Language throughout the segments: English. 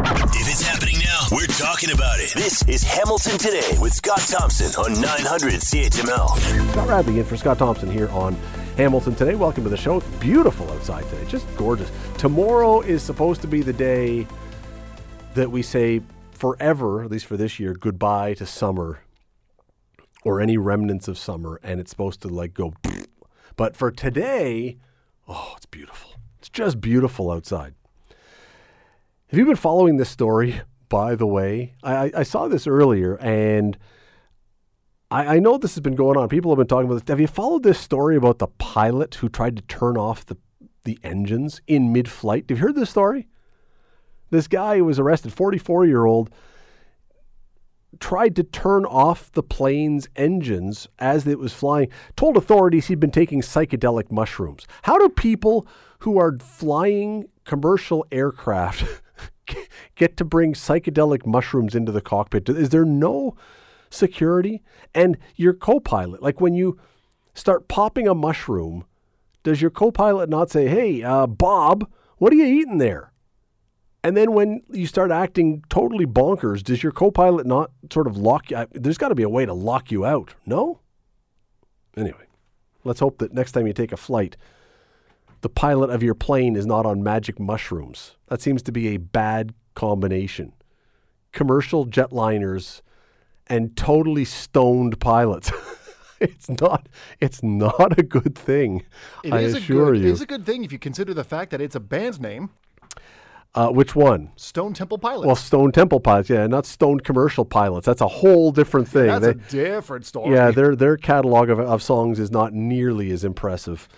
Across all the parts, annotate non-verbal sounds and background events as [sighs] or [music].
If it's happening now, we're talking about it. This is Hamilton Today with Scott Thompson on 900 CHML. Scott Radley in for Scott Thompson here on Hamilton today. Welcome to the show. Beautiful outside today, just gorgeous. Tomorrow is supposed to be the day that we say forever, at least for this year, goodbye to summer or any remnants of summer, and it's supposed to like go. [laughs] But for today, oh, it's beautiful. It's just beautiful outside. Have you been following this story? By the way, I, I saw this earlier, and I, I know this has been going on. People have been talking about this. Have you followed this story about the pilot who tried to turn off the the engines in mid-flight? Have you heard this story? This guy who was arrested, 44 year old, tried to turn off the plane's engines as it was flying. Told authorities he'd been taking psychedelic mushrooms. How do people who are flying commercial aircraft get to bring psychedelic mushrooms into the cockpit? Is there no security? And your co pilot, like when you start popping a mushroom, does your co pilot not say, hey, uh, Bob, what are you eating there? And then when you start acting totally bonkers, does your co pilot not sort of lock you? There's got to be a way to lock you out, no? Anyway, let's hope that next time you take a flight, the pilot of your plane is not on magic mushrooms. That seems to be a bad combination. Commercial jetliners and totally stoned pilots. [laughs] it's not it's not a good thing. It I assure good, you. It is a good thing if you consider the fact that it's a band's name, uh, which one? Stone Temple Pilots. Well, Stone Temple pilots, yeah, not Stone commercial pilots. That's a whole different thing. That's They- a different story. yeah, their their catalog of, of songs is not nearly as impressive.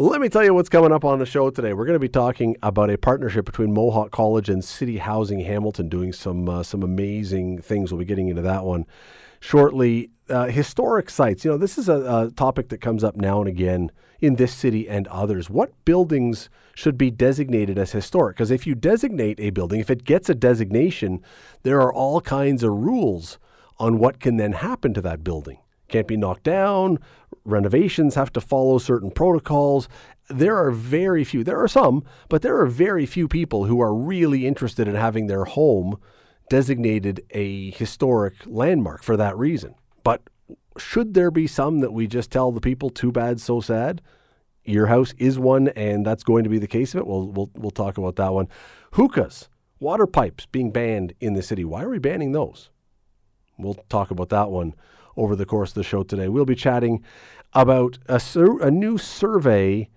Let me tell you what's coming up on the show today. We're going to be talking about a partnership between Mohawk College and City Housing Hamilton, doing some uh, some amazing things. We'll be getting into that one shortly. Uh, historic sites. You know, this is a, a topic that comes up now and again in this city and others. What buildings should be designated as historic? Because if you designate a building, if it gets a designation, there are all kinds of rules on what can then happen to that building. Can't be knocked down. Renovations have to follow certain protocols. There are very few, there are some, but there are very few people who are really interested in having their home designated a historic landmark for that reason. But should there be some that we just tell the people, too bad, so sad? Your house is one, and that's going to be the case of it. We'll, we'll, we'll talk about that one. Hookahs, water pipes being banned in the city. Why are we banning those? We'll talk about that one over the course of the show today. We'll be chatting about a, sur- a new survey.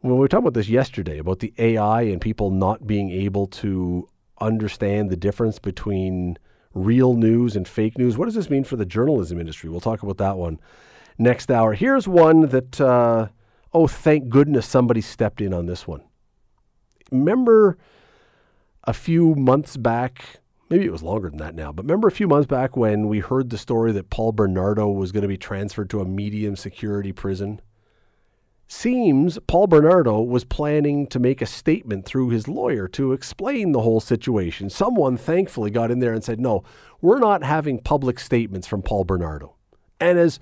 When we were talking about this yesterday about the AI and people not being able to understand the difference between real news and fake news. What does this mean for the journalism industry? We'll talk about that one next hour. Here's one that, uh, oh, thank goodness somebody stepped in on this one. Remember a few months back, maybe it was longer than that now, but remember a few months back when we heard the story that Paul Bernardo was going to be transferred to a medium security prison? Seems Paul Bernardo was planning to make a statement through his lawyer to explain the whole situation. Someone thankfully got in there and said, no, we're not having public statements from Paul Bernardo. And as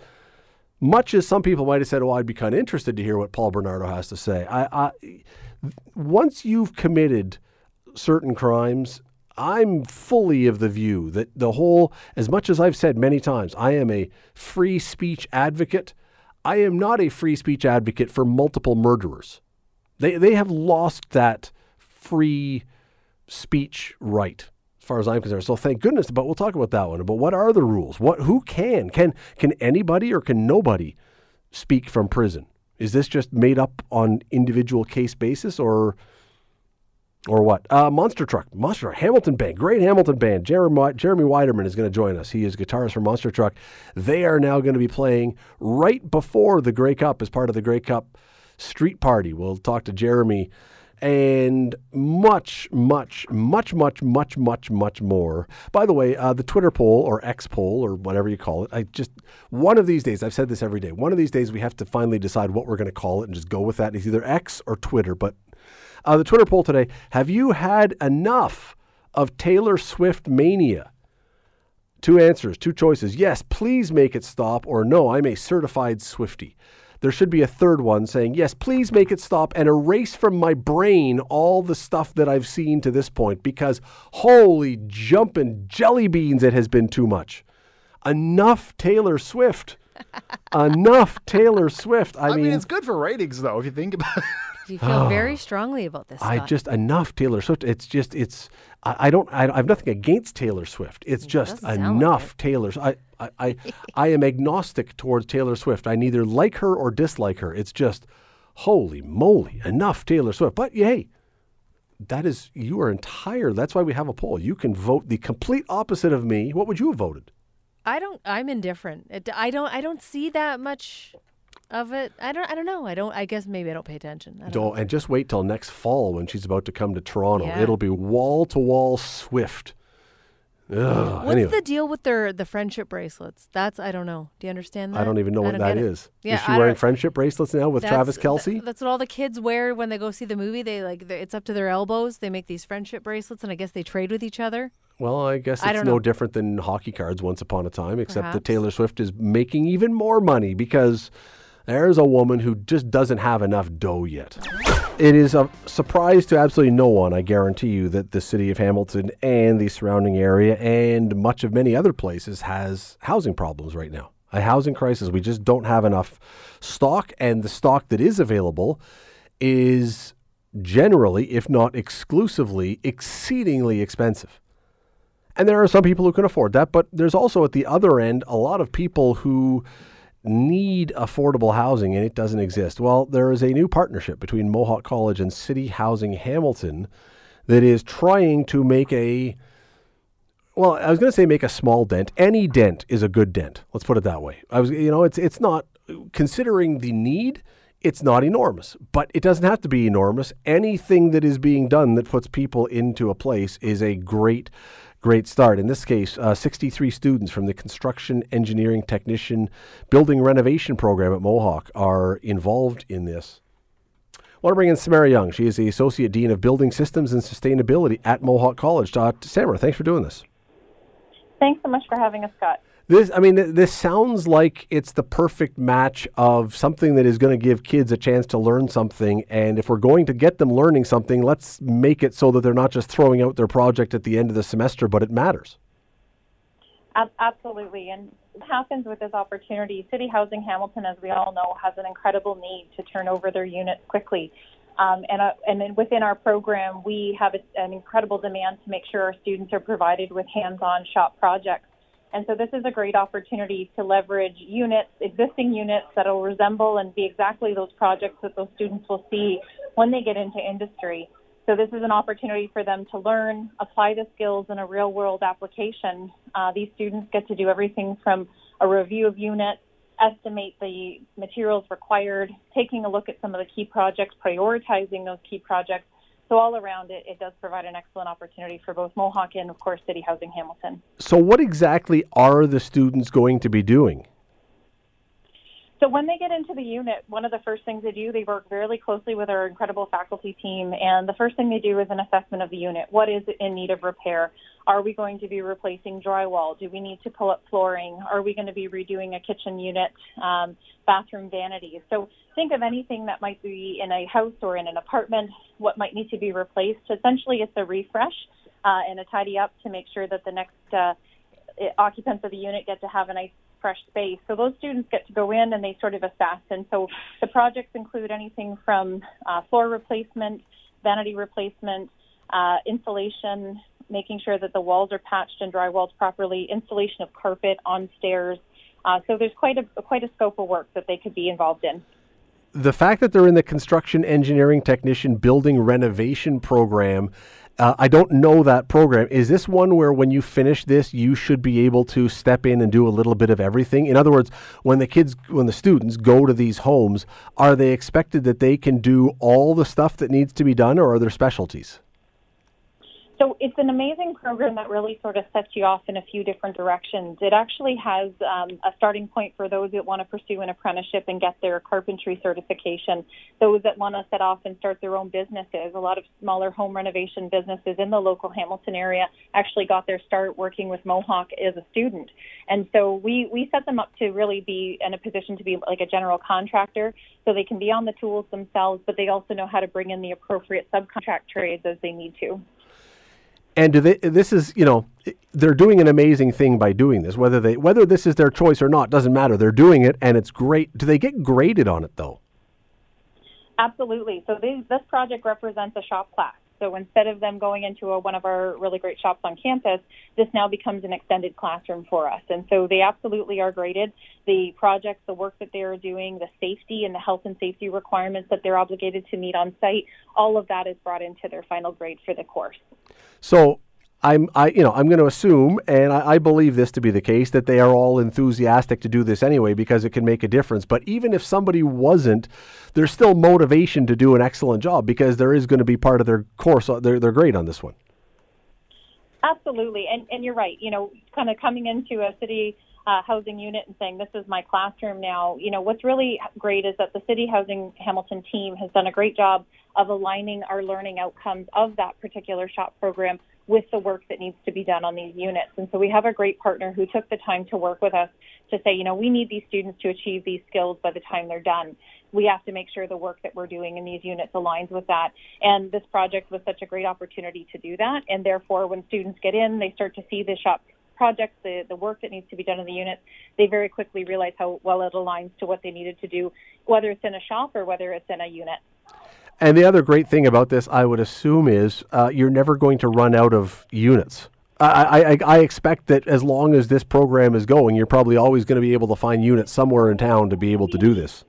much as some people might have said, "Oh, I'd be kind of interested to hear what Paul Bernardo has to say," I, I once you've committed certain crimes, I'm fully of the view that the whole, as much as I've said many times, I am a free speech advocate. I am not a free speech advocate for multiple murderers. They they have lost that free speech right as far as I'm concerned. So thank goodness. But we'll talk about that one. But what are the rules? What who can can can anybody or can nobody speak from prison? Is this just made up on individual case basis or or what? Uh, Monster Truck, Monster Hamilton Band, great Hamilton Band. Jeremy, Jeremy Widerman is going to join us. He is guitarist for Monster Truck. They are now going to be playing right before the Grey Cup as part of the Grey Cup Street Party. We'll talk to Jeremy and much, much, much, much, much, much, much more. By the way, uh, the Twitter poll or X poll or whatever you call it, I just, one of these days, I've said this every day, one of these days we have to finally decide what we're going to call it and just go with that. It's either X or Twitter. But uh, the Twitter poll today Have you had enough of Taylor Swift mania? Two answers, two choices. Yes, please make it stop, or no, I'm a certified Swifty. there should be a third one saying, yes, please make it stop and erase from my brain all the stuff that I've seen to this point because holy jumping jelly beans, it has been too much. Enough Taylor Swift. Enough Taylor Swift. I, I mean, it's good for ratings, though, if you think about it. You feel [sighs] very strongly about this. Oh. I Scott. just enough Taylor Swift. It's just it's I, I don't I, I have nothing against Taylor Swift. It's just doesn't like enough Taylor. I I I, [laughs] I am agnostic towards Taylor Swift. I neither like her or dislike her. It's just holy moly, enough Taylor Swift. But hey, that is you are entire. That's why we have a poll. You can vote the complete opposite of me. What would you have voted? I don't. I'm indifferent. It, I don't. I don't see that much of it. I don't. I don't know. I don't. I guess maybe I don't pay attention. I don't and just wait till next fall when she's about to come to Toronto. Yeah. It'll be wall to wall Swift. Ugh, What's anyway. the deal with their the friendship bracelets? That's I don't know. Do you understand that? I don't even know I what that is. Yeah, is she I wearing friendship bracelets now with Travis th- Kelce? that's what all the kids wear when they go see the movie. They like it's up to their elbows. They make these friendship bracelets, and I guess they trade with each other. Well, I guess I it's no know. different than hockey cards once upon a time, except that Taylor Swift is making even more money because there's a woman who just doesn't have enough dough yet. It is a surprise to absolutely no one, I guarantee you, that the city of Hamilton and the surrounding area and much of many other places has housing problems right now. A housing crisis. We just don't have enough stock, and the stock that is available is generally, if not exclusively, exceedingly expensive. And there are some people who can afford that, but there's also at the other end a lot of people who need affordable housing and it doesn't exist. Well, there is a new partnership between Mohawk College and City Housing Hamilton that is trying to make a well, I was going to say make a small dent. Any dent is a good dent. Let's put it that way. I was you know, it's it's not considering the need it's not enormous, but it doesn't have to be enormous. Anything that is being done that puts people into a place is a great, great start. In this case, uh, 63 students from the Construction Engineering Technician Building Renovation Program at Mohawk are involved in this. I want to bring in Samara Young. She is the Associate Dean of Building Systems and Sustainability at Mohawk College. Uh, Samara, thanks for doing this. Thanks so much for having us, Scott. This, I mean, this sounds like it's the perfect match of something that is going to give kids a chance to learn something. And if we're going to get them learning something, let's make it so that they're not just throwing out their project at the end of the semester, but it matters. Absolutely. And what happens with this opportunity, City Housing Hamilton, as we all know, has an incredible need to turn over their units quickly. Um, and, uh, and then within our program, we have a, an incredible demand to make sure our students are provided with hands-on shop projects. And so this is a great opportunity to leverage units, existing units that will resemble and be exactly those projects that those students will see when they get into industry. So this is an opportunity for them to learn, apply the skills in a real world application. Uh, these students get to do everything from a review of units, estimate the materials required, taking a look at some of the key projects, prioritizing those key projects. So all around it, it does provide an excellent opportunity for both Mohawk and, of course, City Housing Hamilton. So, what exactly are the students going to be doing? So when they get into the unit, one of the first things they do, they work really closely with our incredible faculty team. And the first thing they do is an assessment of the unit. What is in need of repair? Are we going to be replacing drywall? Do we need to pull up flooring? Are we going to be redoing a kitchen unit, um, bathroom vanities? So think of anything that might be in a house or in an apartment, what might need to be replaced. Essentially, it's a refresh uh, and a tidy up to make sure that the next uh, occupants of the unit get to have a nice fresh space. So those students get to go in and they sort of assess. And so the projects include anything from uh, floor replacement, vanity replacement, uh, insulation, making sure that the walls are patched and drywalled properly, installation of carpet on stairs. Uh, so there's quite a quite a scope of work that they could be involved in. The fact that they're in the construction engineering technician building renovation program, uh, I don't know that program. Is this one where when you finish this, you should be able to step in and do a little bit of everything? In other words, when the kids, when the students go to these homes, are they expected that they can do all the stuff that needs to be done, or are there specialties? So it's an amazing program that really sort of sets you off in a few different directions. It actually has um, a starting point for those that want to pursue an apprenticeship and get their carpentry certification. Those that want to set off and start their own businesses. A lot of smaller home renovation businesses in the local Hamilton area actually got their start working with Mohawk as a student. And so we, we set them up to really be in a position to be like a general contractor so they can be on the tools themselves, but they also know how to bring in the appropriate subcontract trades as they need to. And they? This is you know they're doing an amazing thing by doing this. Whether they whether this is their choice or not doesn't matter. They're doing it, and it's great. Do they get graded on it though? Absolutely. So this project represents a shop class. So instead of them going into a, one of our really great shops on campus, this now becomes an extended classroom for us. And so they absolutely are graded. The projects, the work that they are doing, the safety and the health and safety requirements that they're obligated to meet on site, all of that is brought into their final grade for the course. So I'm, I, you know, I'm going to assume, and I, I, believe this to be the case, that they are all enthusiastic to do this anyway because it can make a difference. But even if somebody wasn't, there's still motivation to do an excellent job because there is going to be part of their course. Uh, they're, great on this one. Absolutely, and and you're right. You know, kind of coming into a city uh, housing unit and saying, this is my classroom now. You know, what's really great is that the City Housing Hamilton team has done a great job of aligning our learning outcomes of that particular shop program with the work that needs to be done on these units. And so we have a great partner who took the time to work with us to say, you know, we need these students to achieve these skills by the time they're done. We have to make sure the work that we're doing in these units aligns with that. And this project was such a great opportunity to do that. And therefore, when students get in, they start to see the shop projects, the, the work that needs to be done in the units, they very quickly realize how well it aligns to what they needed to do, whether it's in a shop or whether it's in a unit. And the other great thing about this, I would assume, is uh, you're never going to run out of units. I, I, I, expect that as long as this program is going, you're probably always going to be able to find units somewhere in town to be able to do this.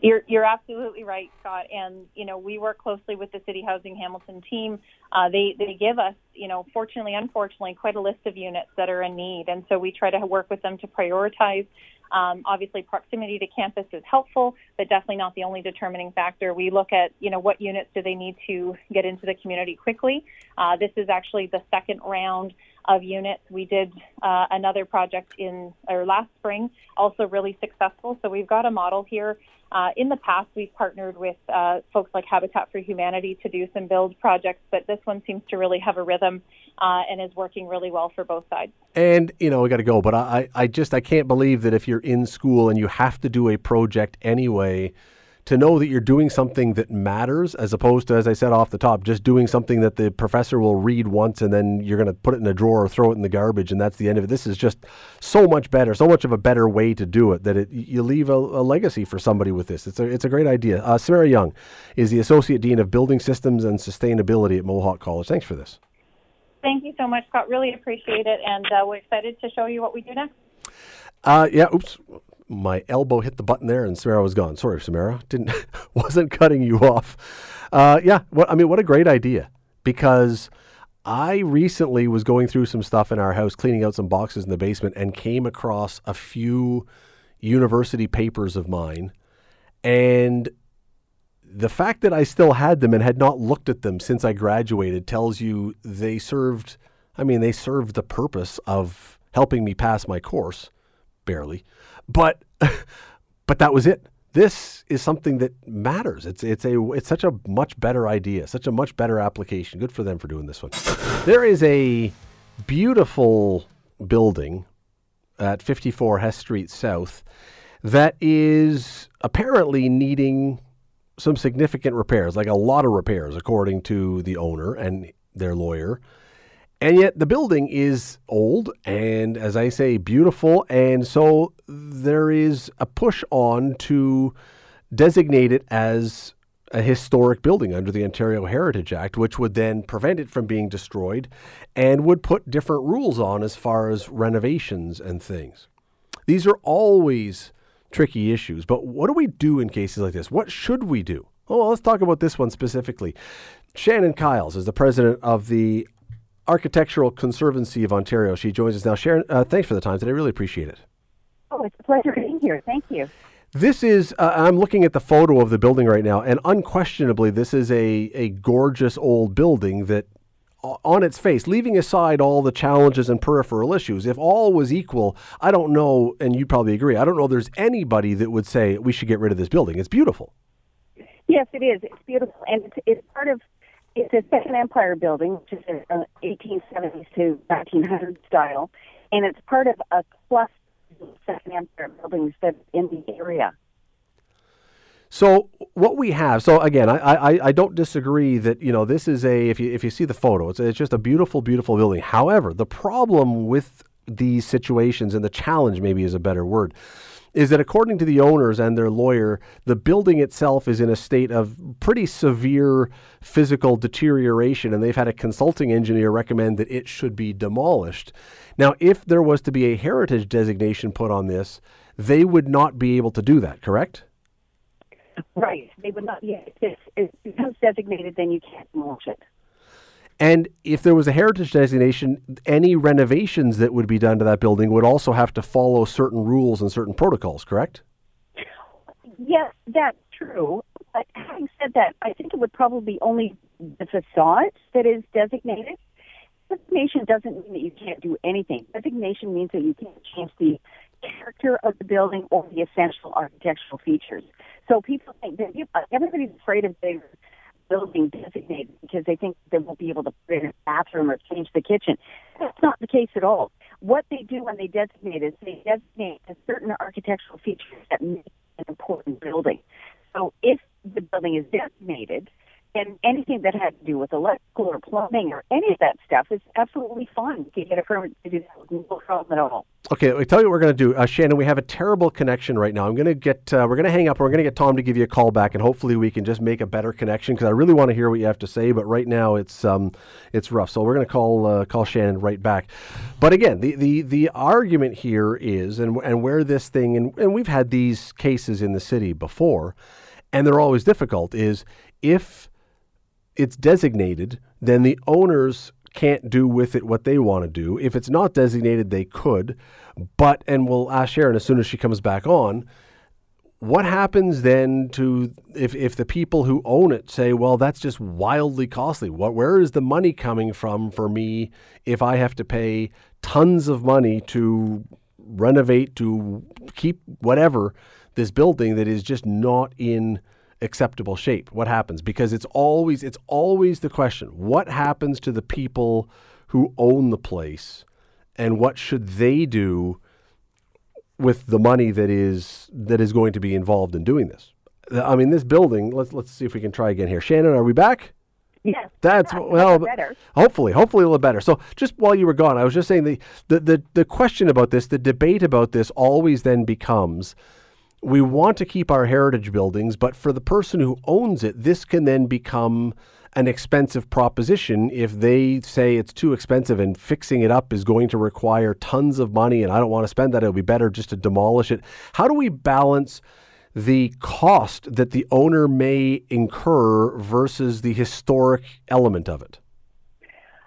You're, you're absolutely right, Scott. And you know, we work closely with the City Housing Hamilton team. Uh, they they give us, you know, fortunately, unfortunately, quite a list of units that are in need, and so we try to work with them to prioritize. Um, obviously, proximity to campus is helpful, but definitely not the only determining factor. We look at, you know, what units do they need to get into the community quickly. Uh, this is actually the second round of units. We did uh, another project in or last spring, also really successful. So we've got a model here. Uh, in the past, we've partnered with uh, folks like Habitat for Humanity to do some build projects, but this one seems to really have a rhythm uh, and is working really well for both sides. And you know, we got to go, but I, I just I can't believe that if you're in school and you have to do a project anyway to know that you're doing something that matters as opposed to, as I said off the top, just doing something that the professor will read once and then you're going to put it in a drawer or throw it in the garbage and that's the end of it. This is just so much better, so much of a better way to do it that it, you leave a, a legacy for somebody with this. It's a, it's a great idea. Uh, Samara Young is the Associate Dean of Building Systems and Sustainability at Mohawk College. Thanks for this. Thank you so much, Scott. Really appreciate it. And uh, we're excited to show you what we do next. Uh, yeah, oops my elbow hit the button there and Samara was gone. Sorry, Samara. Didn't [laughs] wasn't cutting you off. Uh, yeah, what I mean, what a great idea because I recently was going through some stuff in our house, cleaning out some boxes in the basement, and came across a few university papers of mine, and the fact that I still had them and had not looked at them since I graduated tells you they served. I mean, they served the purpose of helping me pass my course, barely. But [laughs] but that was it. This is something that matters. It's it's a it's such a much better idea, such a much better application. Good for them for doing this one. [laughs] there is a beautiful building at 54 Hess Street South that is apparently needing some significant repairs, like a lot of repairs, according to the owner and their lawyer. And yet the building is old and, as I say, beautiful. And so there is a push on to designate it as a historic building under the Ontario Heritage Act, which would then prevent it from being destroyed and would put different rules on as far as renovations and things. These are always tricky issues, but what do we do in cases like this? What should we do? Oh, well, let's talk about this one specifically. Shannon Kyles is the president of the Architectural Conservancy of Ontario. She joins us now. Sharon, uh, thanks for the time today. I really appreciate it. Oh, it's a pleasure being here. Thank you. This is, uh, I'm looking at the photo of the building right now, and unquestionably, this is a, a gorgeous old building that on its face, leaving aside all the challenges and peripheral issues, if all was equal, I don't know, and you probably agree, I don't know there's anybody that would say we should get rid of this building. It's beautiful. Yes, it is. It's beautiful, and it's, it's part of. It's a Second Empire building, which is a, a 1870s to 1900s style, and it's part of a cluster of Second Empire buildings that in the area. So what we have, so again, I, I, I don't disagree that you know this is a if you if you see the photo, it's it's just a beautiful beautiful building. However, the problem with these situations and the challenge maybe is a better word is that according to the owners and their lawyer, the building itself is in a state of pretty severe physical deterioration, and they've had a consulting engineer recommend that it should be demolished. Now, if there was to be a heritage designation put on this, they would not be able to do that, correct? Right. They would not. Yeah. If it, becomes designated, then you can't demolish it. And if there was a heritage designation, any renovations that would be done to that building would also have to follow certain rules and certain protocols, correct? Yes, that's true. But having said that, I think it would probably be only the facade that is designated. Designation doesn't mean that you can't do anything. Designation means that you can't change the character of the building or the essential architectural features. So people think that everybody's afraid of their building designated because they think they won't be able to put in a bathroom or change the kitchen. That's not the case at all. What they do when they designate is they designate a certain architectural features that make an important building. So if the building is designated, then anything that has to do with electrical or plumbing or any of that stuff is absolutely fine. You get a permit to do that with no problem at all. Okay, I tell you what we're going to do, uh, Shannon. We have a terrible connection right now. I'm going to get, uh, we're going to hang up. and We're going to get Tom to give you a call back, and hopefully we can just make a better connection because I really want to hear what you have to say. But right now it's um, it's rough. So we're going to call uh, call Shannon right back. But again, the the the argument here is, and and where this thing, and and we've had these cases in the city before, and they're always difficult. Is if it's designated, then the owners can't do with it what they want to do. If it's not designated, they could. But, and we'll ask Sharon as soon as she comes back on, what happens then to if, if the people who own it say, well, that's just wildly costly? What, where is the money coming from for me if I have to pay tons of money to renovate, to keep whatever this building that is just not in acceptable shape what happens because it's always it's always the question what happens to the people who own the place and what should they do with the money that is that is going to be involved in doing this i mean this building let's let's see if we can try again here shannon are we back Yes. that's well, better. hopefully, hopefully a little better. So, just while you were gone, I was just saying the, the the the question about this, the debate about this, always then becomes: we want to keep our heritage buildings, but for the person who owns it, this can then become an expensive proposition if they say it's too expensive and fixing it up is going to require tons of money and I don't want to spend that. It'll be better just to demolish it. How do we balance? the cost that the owner may incur versus the historic element of it?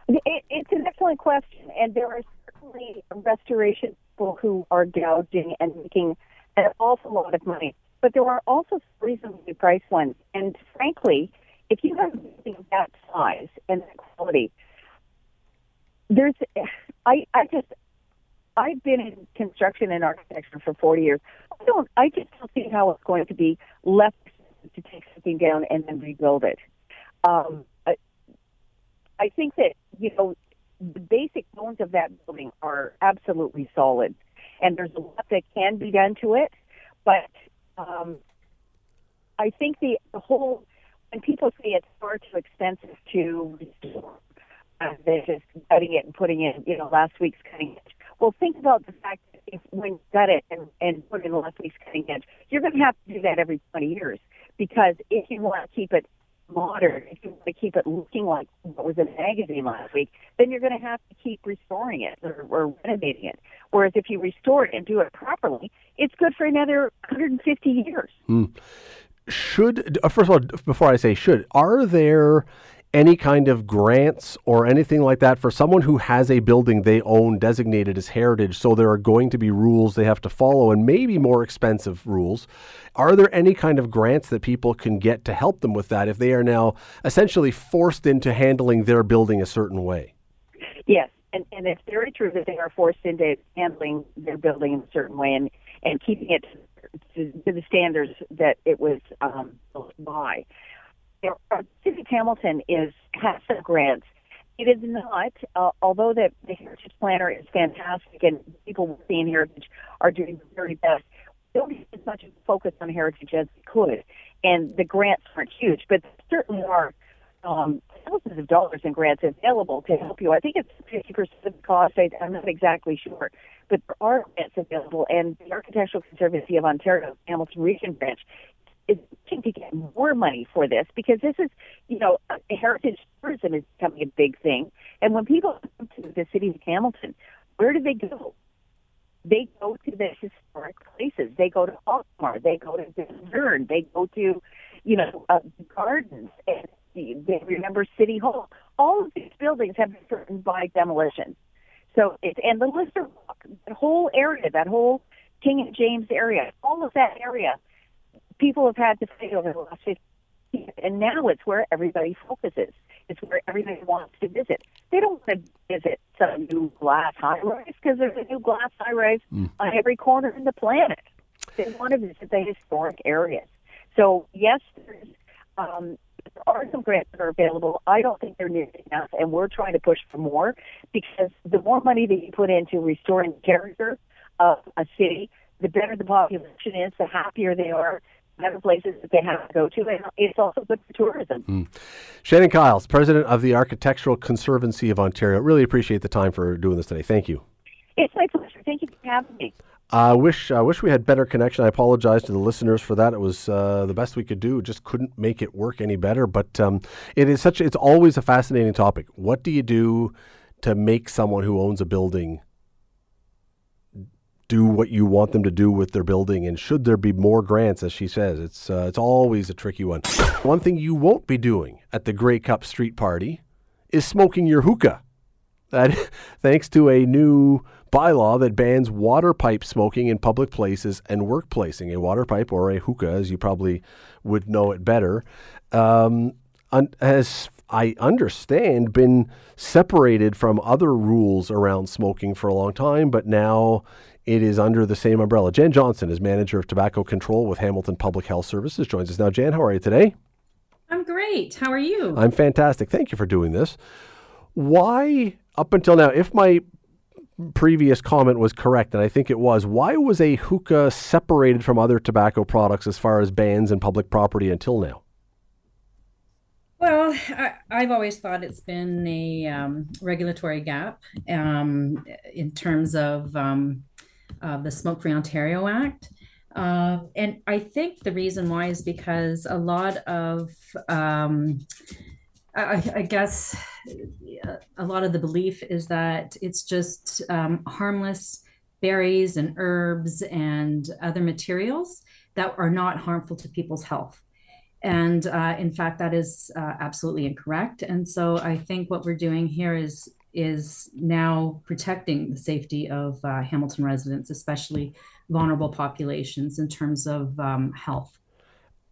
It, it's an excellent question, and there are certainly restoration people who are gouging and making an awful lot of money. But there are also reasonably priced ones, and frankly, if you have something that size and that quality, there's I I just I've been in construction and architecture for 40 years. I don't, I just don't see how it's going to be less to take something down and then rebuild it. Um, I, I think that, you know, the basic bones of that building are absolutely solid. And there's a lot that can be done to it. But um, I think the, the whole, when people say it's far too expensive to restore, uh, they're just cutting it and putting in, you know, last week's cutting edge well, think about the fact that if when you gut it and, and put in last week's cutting edge, you're going to have to do that every 20 years because if you want to keep it modern, if you want to keep it looking like what was in the magazine last week, then you're going to have to keep restoring it or, or renovating it. Whereas if you restore it and do it properly, it's good for another 150 years. Hmm. Should uh, first of all, before I say should, are there any kind of grants or anything like that for someone who has a building they own designated as heritage? So there are going to be rules they have to follow and maybe more expensive rules. Are there any kind of grants that people can get to help them with that if they are now essentially forced into handling their building a certain way? Yes, and, and it's very true that they are forced into handling their building in a certain way and, and keeping it to, to the standards that it was um, built by. There are, City of Hamilton is has some grants. It is not, uh, although the, the Heritage Planner is fantastic and people in Heritage are doing the very best. Don't have as much focus on Heritage as they could, and the grants aren't huge, but certainly are um, thousands of dollars in grants available to help you. I think it's 50% of the cost. I, I'm not exactly sure. But there are grants available, and the Architectural Conservancy of Ontario, Hamilton Region Branch, is looking to get more money for this because this is, you know, heritage tourism is becoming a big thing. And when people come to the city of Hamilton, where do they go? They go to the historic places. They go to Auchmar. They go to Vern. They go to, you know, uh, gardens and they remember City Hall. All of these buildings have been threatened by demolition. So it's and the Lister Block, that whole area, that whole King and James area, all of that area, people have had to fight over the last 50 years. And now it's where everybody focuses. It's where everybody wants to visit. They don't want to visit some new glass high rise because there's a new glass high rise mm. on every corner in the planet. They want to visit the historic areas. So yes, there's um, there are some grants that are available. I don't think they're nearly enough, and we're trying to push for more because the more money that you put into restoring the character of a city, the better the population is, the happier they are, better places that they have to go to, and it's also good for tourism. Mm. Shannon Kyles, president of the Architectural Conservancy of Ontario. Really appreciate the time for doing this today. Thank you. It's my pleasure. Thank you for having me. I wish I wish we had better connection. I apologize to the listeners for that. It was uh, the best we could do. Just couldn't make it work any better. But um, it is such. It's always a fascinating topic. What do you do to make someone who owns a building do what you want them to do with their building? And should there be more grants, as she says? It's uh, it's always a tricky one. One thing you won't be doing at the Grey Cup Street Party is smoking your hookah. That [laughs] thanks to a new bylaw that bans water pipe smoking in public places and workplacing. A water pipe or a hookah, as you probably would know it better, um, un- has I understand, been separated from other rules around smoking for a long time, but now it is under the same umbrella. Jan Johnson is manager of tobacco control with Hamilton Public Health Services. Joins us now. Jan, how are you today? I'm great. How are you? I'm fantastic. Thank you for doing this. Why, up until now, if my previous comment was correct, and I think it was, why was a hookah separated from other tobacco products as far as bans and public property until now? Well, I, have always thought it's been a um, regulatory gap um, in terms of um, uh, the Smoke Free Ontario Act. Uh, and I think the reason why is because a lot of um, I, I, guess a lot of the belief is that it's just um, harmless berries and herbs and other materials that are not harmful to people's health. And uh, in fact, that is uh, absolutely incorrect. And so I think what we're doing here is is now protecting the safety of uh, Hamilton residents, especially vulnerable populations, in terms of um, health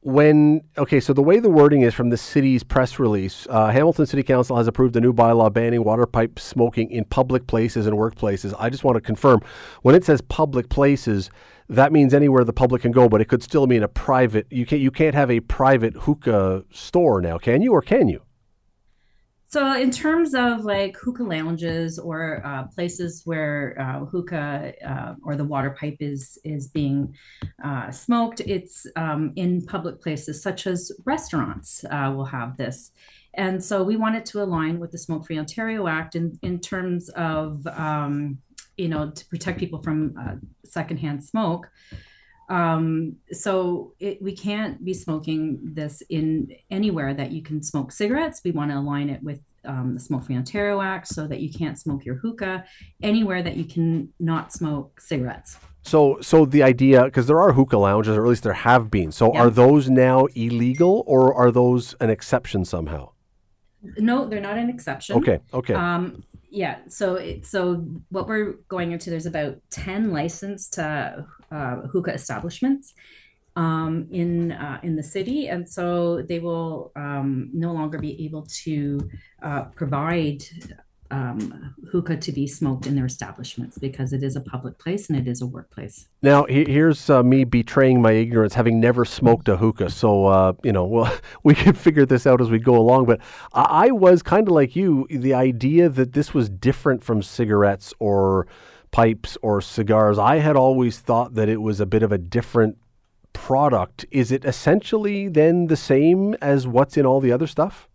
when okay, so the way the wording is from the city's press release, uh, Hamilton City Council has approved a new bylaw banning water pipe smoking in public places and workplaces. I just want to confirm when it says public places, that means anywhere the public can go, but it could still mean a private. You can't you can't have a private hookah store now, can you, or can you? So, in terms of like hookah lounges or uh, places where uh, hookah uh, or the water pipe is is being uh, smoked, it's um, in public places such as restaurants uh, will have this. And so, we wanted to align with the Smoke Free Ontario Act in in terms of um, you know to protect people from uh, secondhand smoke. Um, so it, we can't be smoking this in anywhere that you can smoke cigarettes. We want to align it with um, the Smoke Free Ontario Act so that you can't smoke your hookah anywhere that you can not smoke cigarettes. So, so the idea, because there are hookah lounges, or at least there have been. So, yeah. are those now illegal, or are those an exception somehow? No, they're not an exception. Okay, okay. Um, yeah. So, it, so what we're going into, there's about ten licensed uh, uh, hookah establishments um, in uh, in the city, and so they will um, no longer be able to uh, provide um, hookah to be smoked in their establishments because it is a public place and it is a workplace. Now, he- here's uh, me betraying my ignorance, having never smoked a hookah. So, uh, you know, well, [laughs] we can figure this out as we go along. But I, I was kind of like you, the idea that this was different from cigarettes or pipes or cigars. I had always thought that it was a bit of a different product. Is it essentially then the same as what's in all the other stuff?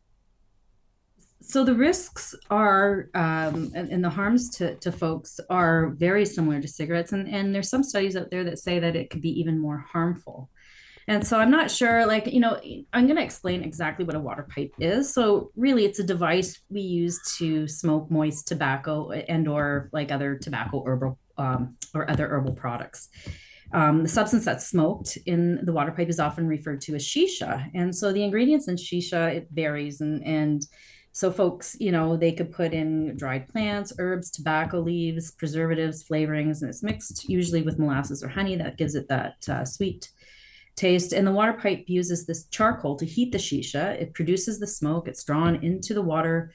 So the risks are, um, and, and the harms to, to folks are very similar to cigarettes. And, and there's some studies out there that say that it could be even more harmful. And so I'm not sure, like, you know, I'm going to explain exactly what a water pipe is. So really it's a device we use to smoke moist tobacco and or like other tobacco herbal um, or other herbal products. Um, the substance that's smoked in the water pipe is often referred to as shisha. And so the ingredients in shisha, it varies. And, and so folks, you know, they could put in dried plants, herbs, tobacco leaves, preservatives, flavorings, and it's mixed usually with molasses or honey that gives it that uh, sweet taste. And the water pipe uses this charcoal to heat the shisha. It produces the smoke. It's drawn into the water.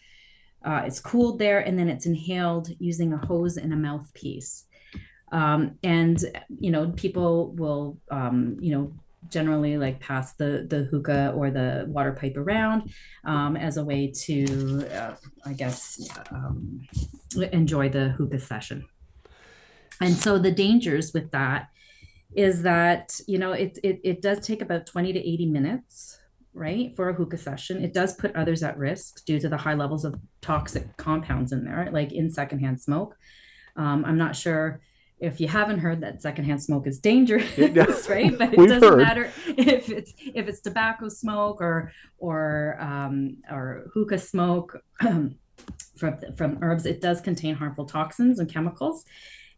Uh, it's cooled there, and then it's inhaled using a hose and a mouthpiece. Um, and you know, people will, um, you know, generally like pass the the hookah or the water pipe around um, as a way to, uh, I guess, um, enjoy the hookah session. And so the dangers with that is that you know it it, it does take about 20 to 80 minutes right for a hookah session it does put others at risk due to the high levels of toxic compounds in there like in secondhand smoke um, i'm not sure if you haven't heard that secondhand smoke is dangerous, Yeah. [laughs] right? But it doesn't heard. matter if it's if it's tobacco smoke or or um, or hookah smoke from from herbs. It does contain harmful toxins and chemicals.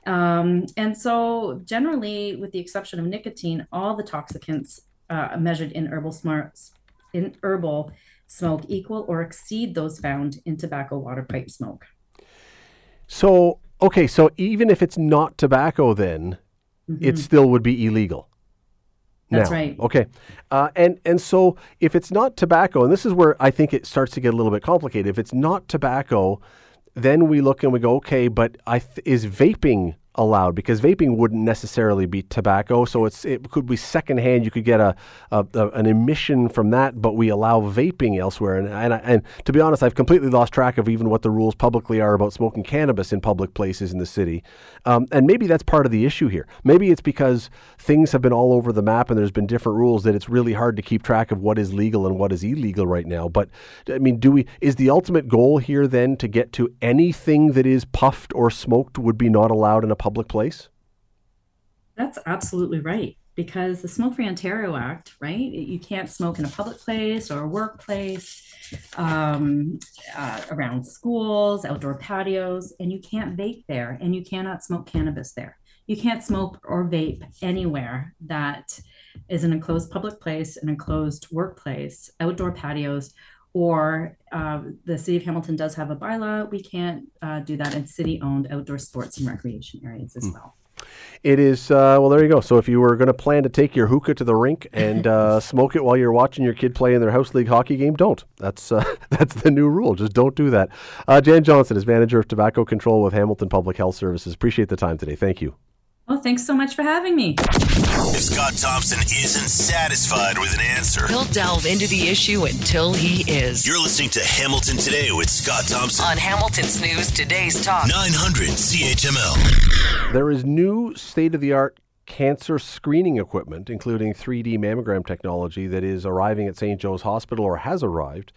Um, and so, generally, with the exception of nicotine, all the toxicants uh, measured in herbal smarts in herbal smoke equal or exceed those found in tobacco water pipe smoke. So, okay, so even if it's not tobacco, then it still would be illegal. Mm-hmm. That's now. right. Okay, uh, and and so if it's not tobacco, and this is where I think it starts to get a little bit complicated. If it's not tobacco, then we look and we go, okay, but I th- is vaping allowed? Because vaping wouldn't necessarily be tobacco, so it's it could be secondhand. You could get a, a, a an emission from that, but we allow vaping elsewhere. And and, I- and to be honest, I've completely lost track of even what the rules publicly are about smoking cannabis in public places in the city. Um, and maybe that's part of the issue here. Maybe it's because things have been all over the map and there's been different rules that it's really hard to keep track of what is legal and what is illegal right now. But I mean, do we is the ultimate goal here then to get to anything that is puffed or smoked would be not allowed in a public place? That's absolutely right. Because the Smoke Free Ontario Act, right? You can't smoke in a public place or a workplace, um, uh, around schools, outdoor patios, and you can't vape there, and you cannot smoke cannabis there. You can't smoke or vape anywhere that is an enclosed public place, an enclosed workplace, outdoor patios, or uh, the city of Hamilton does have a bylaw. We can't uh, do that in city-owned outdoor sports and recreation areas as well. It is uh, well. There you go. So if you were going to plan to take your hookah to the rink and uh, [laughs] smoke it while you're watching your kid play in their house league hockey game, don't. That's uh, [laughs] that's the new rule. Just don't do that. Uh, Jan Johnson is manager of tobacco control with Hamilton Public Health Services. Appreciate the time today. Thank you. Well, thanks so much for having me. If Scott Thompson isn't satisfied with an answer, He'll delve into the issue until he is. you're listening to Hamilton Today with Scott Thompson. On Hamilton's News Today's Talk. 900 CHML. There is new state of the art cancer screening equipment, including 3D mammogram technology, that is arriving at St. Joe's Hospital or has arrived,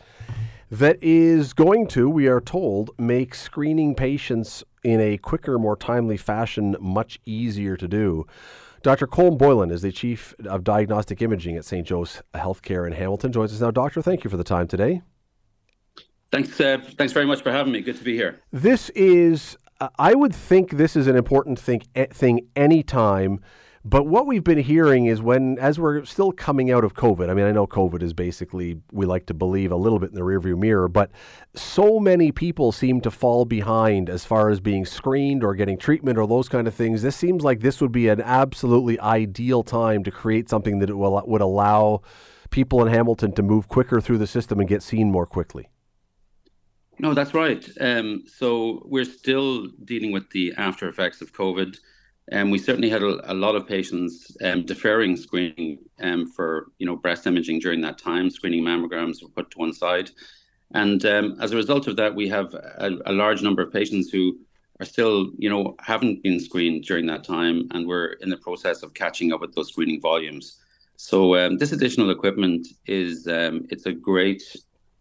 that is going to, we are told, make screening patients in a quicker, more timely fashion much easier to do. Dr. Colm Boylan is the Chief of Diagnostic Imaging at St. Joe's Healthcare in Hamilton. Joins us now. Doctor, thank you for the time today. Thanks, uh, thanks very much for having me. Good to be here. This is, uh, I would think this is an important thing, eh, thing anytime, But what we've been hearing is when, as we're still coming out of COVID, I mean, I know COVID is basically, we like to believe, a little bit in the rearview mirror, but so many people seem to fall behind as far as being screened or getting treatment or those kind of things. This seems like this would be an absolutely ideal time to create something that will, would allow people in Hamilton to move quicker through the system and get seen more quickly. No, that's right. Um, so we're still dealing with the after effects of COVID. And um, we certainly had a, a lot of patients um, deferring screening um, for you know breast imaging during that time. Screening mammograms were put to one side, and um, as a result of that, we have a, a, large number of patients who are still you know haven't been screened during that time, and we're in the process of catching up with those screening volumes. So um, this additional equipment is um, it's a great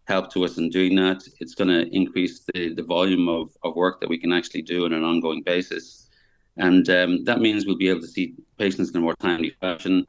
help to us in doing that. It's going to increase the, the volume of, of work that we can actually do on an ongoing basis. And um, that means we'll be able to see patients in a more timely fashion,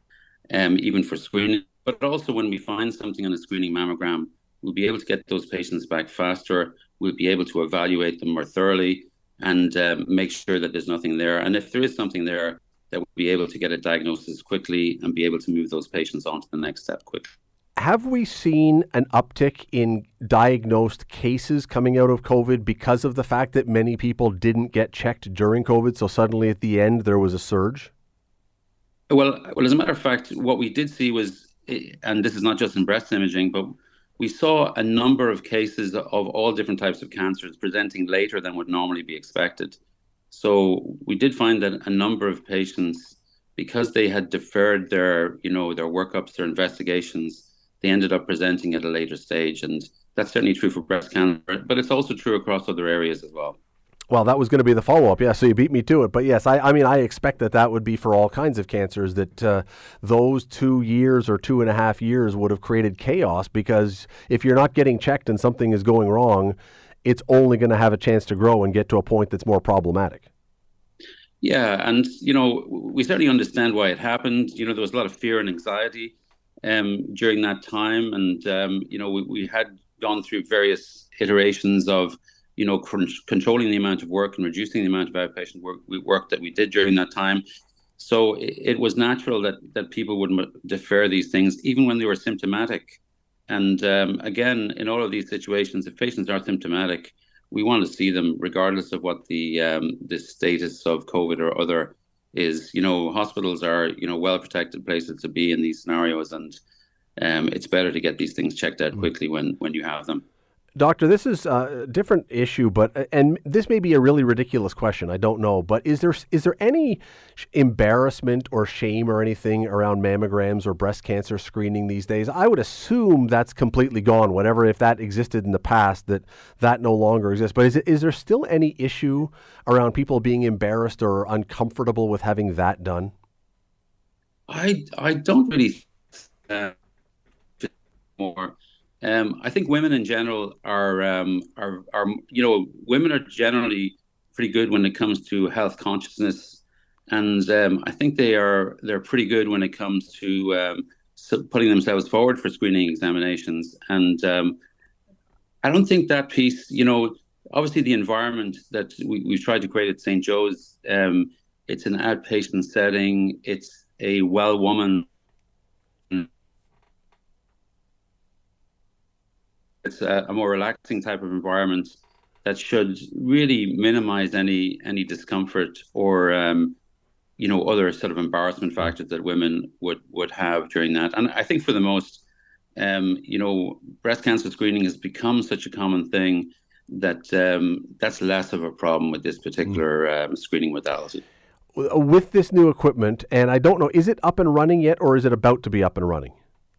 um, even for screening. But also, when we find something on a screening mammogram, we'll be able to get those patients back faster. We'll be able to evaluate them more thoroughly and um, make sure that there's nothing there. And if there is something there, that we'll be able to get a diagnosis quickly and be able to move those patients on to the next step quickly have we seen an uptick in diagnosed cases coming out of COVID because of the fact that many people didn't get checked during COVID? So suddenly at the end there was a surge? Well, well, as a matter of fact, what we did see was, eh, and this is not just in breast imaging, but we saw a number of cases of all different types of cancers presenting later than would normally be expected. So we did find that a number of patients, because they had deferred their, you know, their workups, their investigations, they ended up presenting at a later stage. And that's certainly true for breast cancer, but it's also true across other areas as well. Well, that was going to be the follow up. Yeah, so you beat me to it. But yes, I, I mean, I expect that that would be for all kinds of cancers, that uh, those two years or two and a half years would have created chaos because if you're not getting checked and something is going wrong, it's only going to have a chance to grow and get to a point that's more problematic. Yeah, and, you know, we certainly understand why it happened. You know, there was a lot of fear and anxiety um, during that time. And, um, you know, we, we had gone through various iterations of, you know, controlling the amount of work and reducing the amount of outpatient work, work that we did during that time. So it, it was natural that, that people would defer these things, even when they were symptomatic. And um, again, in all of these situations, if patients are symptomatic, we want to see them regardless of what the um, the status of COVID or other is you know hospitals are you know well protected places to be in these scenarios and um, it's better to get these things checked out mm. quickly when when you have them Doctor, this is a different issue, but uh, and this may be a really ridiculous question. I don't know, but is there is there any embarrassment or shame or anything around mammograms or breast cancer screening these days? I would assume that's completely gone. Whatever, if that existed in the past, that that no longer exists. But is it, is there still any issue around people being embarrassed or uncomfortable with having that done? I I don't really more um, I think women in general are um, are are you know women are generally pretty good when it comes to health consciousness, and um, I think they are they're pretty good when it comes to um, putting themselves forward for screening examinations. And um, I don't think that piece, you know, obviously the environment that we, we've tried to create at St. Joe's, um, it's an outpatient setting. It's a well woman it's a, a more relaxing type of environment that should really minimize any any discomfort or um, you know other sort of embarrassment factors that women would would have during that. And I think for the most, um, you know, breast cancer screening has become such a common thing that um, that's less of a problem with this particular um, screening modality. With this new equipment, and I don't know, is it up and running yet, or is it about to be up and running?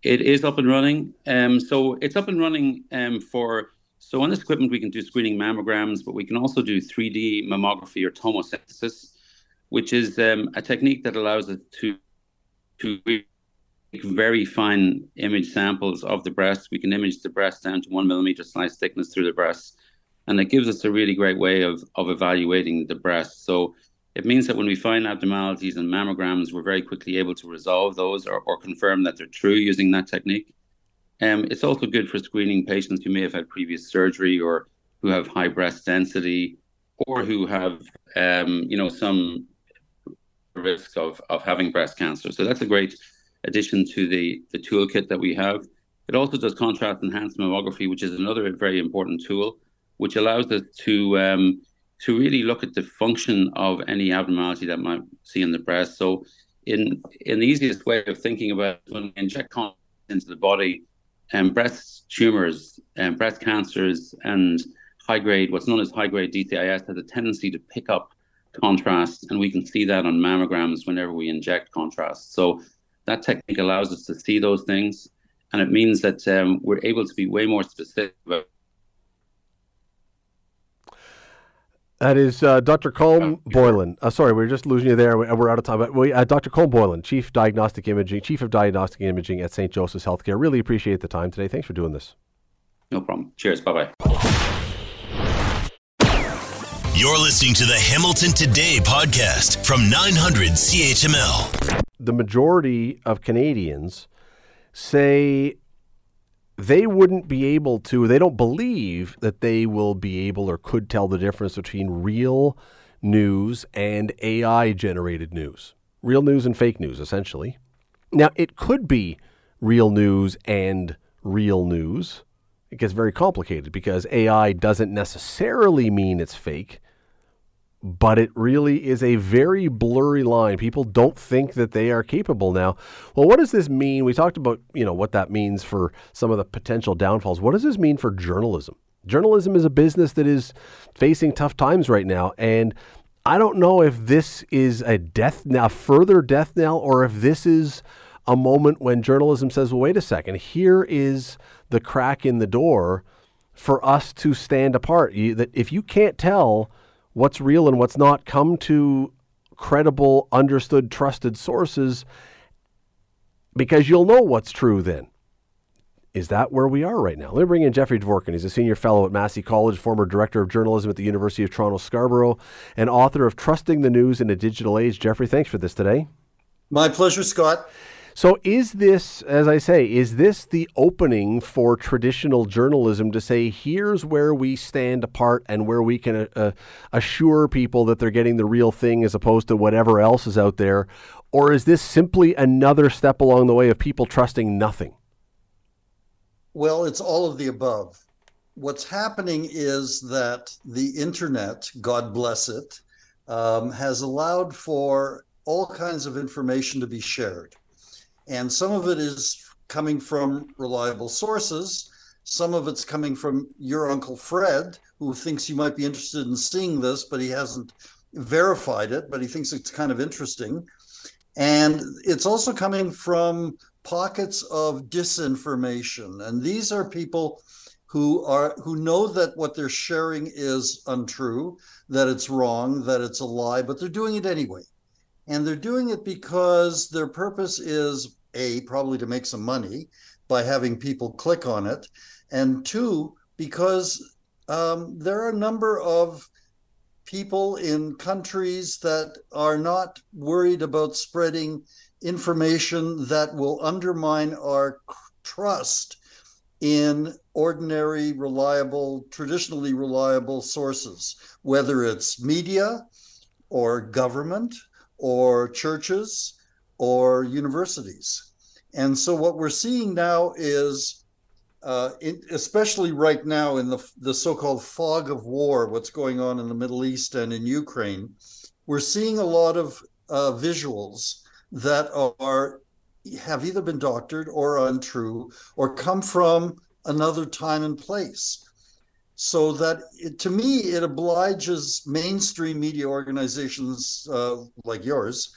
It is up and running. Um, so it's up and running um, for. So on this equipment, we can do screening mammograms, but we can also do 3D mammography or tomosynthesis, which is um, a technique that allows us to to make very fine image samples of the breast. We can image the breast down to one millimeter slice thickness through the breast, and it gives us a really great way of of evaluating the breast. So it means that when we find abnormalities in mammograms, we're very quickly able to resolve those or, or confirm that they're true using that technique. Um, it's also good for screening patients who may have had previous surgery or who have high breast density or who have, um, you know, some risk of, of having breast cancer. So that's a great addition to the, the toolkit that we have. It also does contrast enhanced mammography, which is another very important tool, which allows us to um, to really look at the function of any abnormality that might see in the breast. So, in in the easiest way of thinking about when we inject contrast into the body, and um, breast tumors and um, breast cancers and high grade, what's known as high grade DCIS, has a tendency to pick up contrast, and we can see that on mammograms whenever we inject contrast. So that technique allows us to see those things, and it means that um, we're able to be way more specific about That is uh, Dr. Colm Boylan. Uh, sorry, we are just losing you there. We're out of time. But we, uh, Dr. Colm Boylan, Chief Diagnostic Imaging, Chief of Diagnostic Imaging at St. Joseph's Healthcare. Really appreciate the time today. Thanks for doing this. No problem. Cheers. Bye bye. You're listening to the Hamilton Today podcast from 900 CHML. The majority of Canadians say they wouldn't be able to, they don't believe that they will be able or could tell the difference between real news and AI generated news. Real news and fake news, essentially. Now, it could be real news and real news. It gets very complicated because AI doesn't necessarily mean it's fake but it really is a very blurry line. People don't think that they are capable now. Well, what does this mean? We talked about, you know, what that means for some of the potential downfalls. What does this mean for journalism? Journalism is a business that is facing tough times right now and I don't know if this is a death now, further death knell, or if this is a moment when journalism says, well, wait a second, here is the crack in the door for us to stand apart. You, that if you can't tell what's real and what's not, come to credible, understood, trusted sources because you'll know what's true then. Is that where we are right now? Let me bring in Jeffrey Dvorkin. He's a senior fellow at Massey College, former director of journalism at the University of Toronto Scarborough, and author of Trusting the News in a Digital Age. Jeffrey, thanks for this today. My pleasure, Scott. So, is this, as I say, is this the opening for traditional journalism to say, here's where we stand apart and where we can uh, uh, assure people that they're getting the real thing as opposed to whatever else is out there? Or is this simply another step along the way of people trusting nothing? Well, it's all of the above. What's happening is that the internet, God bless it, um, has allowed for all kinds of information to be shared. And some of it is coming from reliable sources. Some of it's coming from your Uncle Fred, who thinks you might be interested in seeing this, but he hasn't verified it, but he thinks it's kind of interesting. And it's also coming from pockets of disinformation. And these are people who are who know that what they're sharing is untrue, that it's wrong, that it's a lie, but they're doing it anyway. And they're doing it because their purpose is a probably to make some money by having people click on it and two because um, there are a number of people in countries that are not worried about spreading information that will undermine our trust in ordinary, reliable, traditionally reliable sources, whether it's media or government or churches or universities. And so what we're seeing now is, uh, in, especially right now in the, the so-called fog of war, what's going on in the Middle East and in Ukraine, we're seeing a lot of uh, visuals that are have either been doctored or untrue or come from another time and place so that it, to me it obliges mainstream media organizations uh, like yours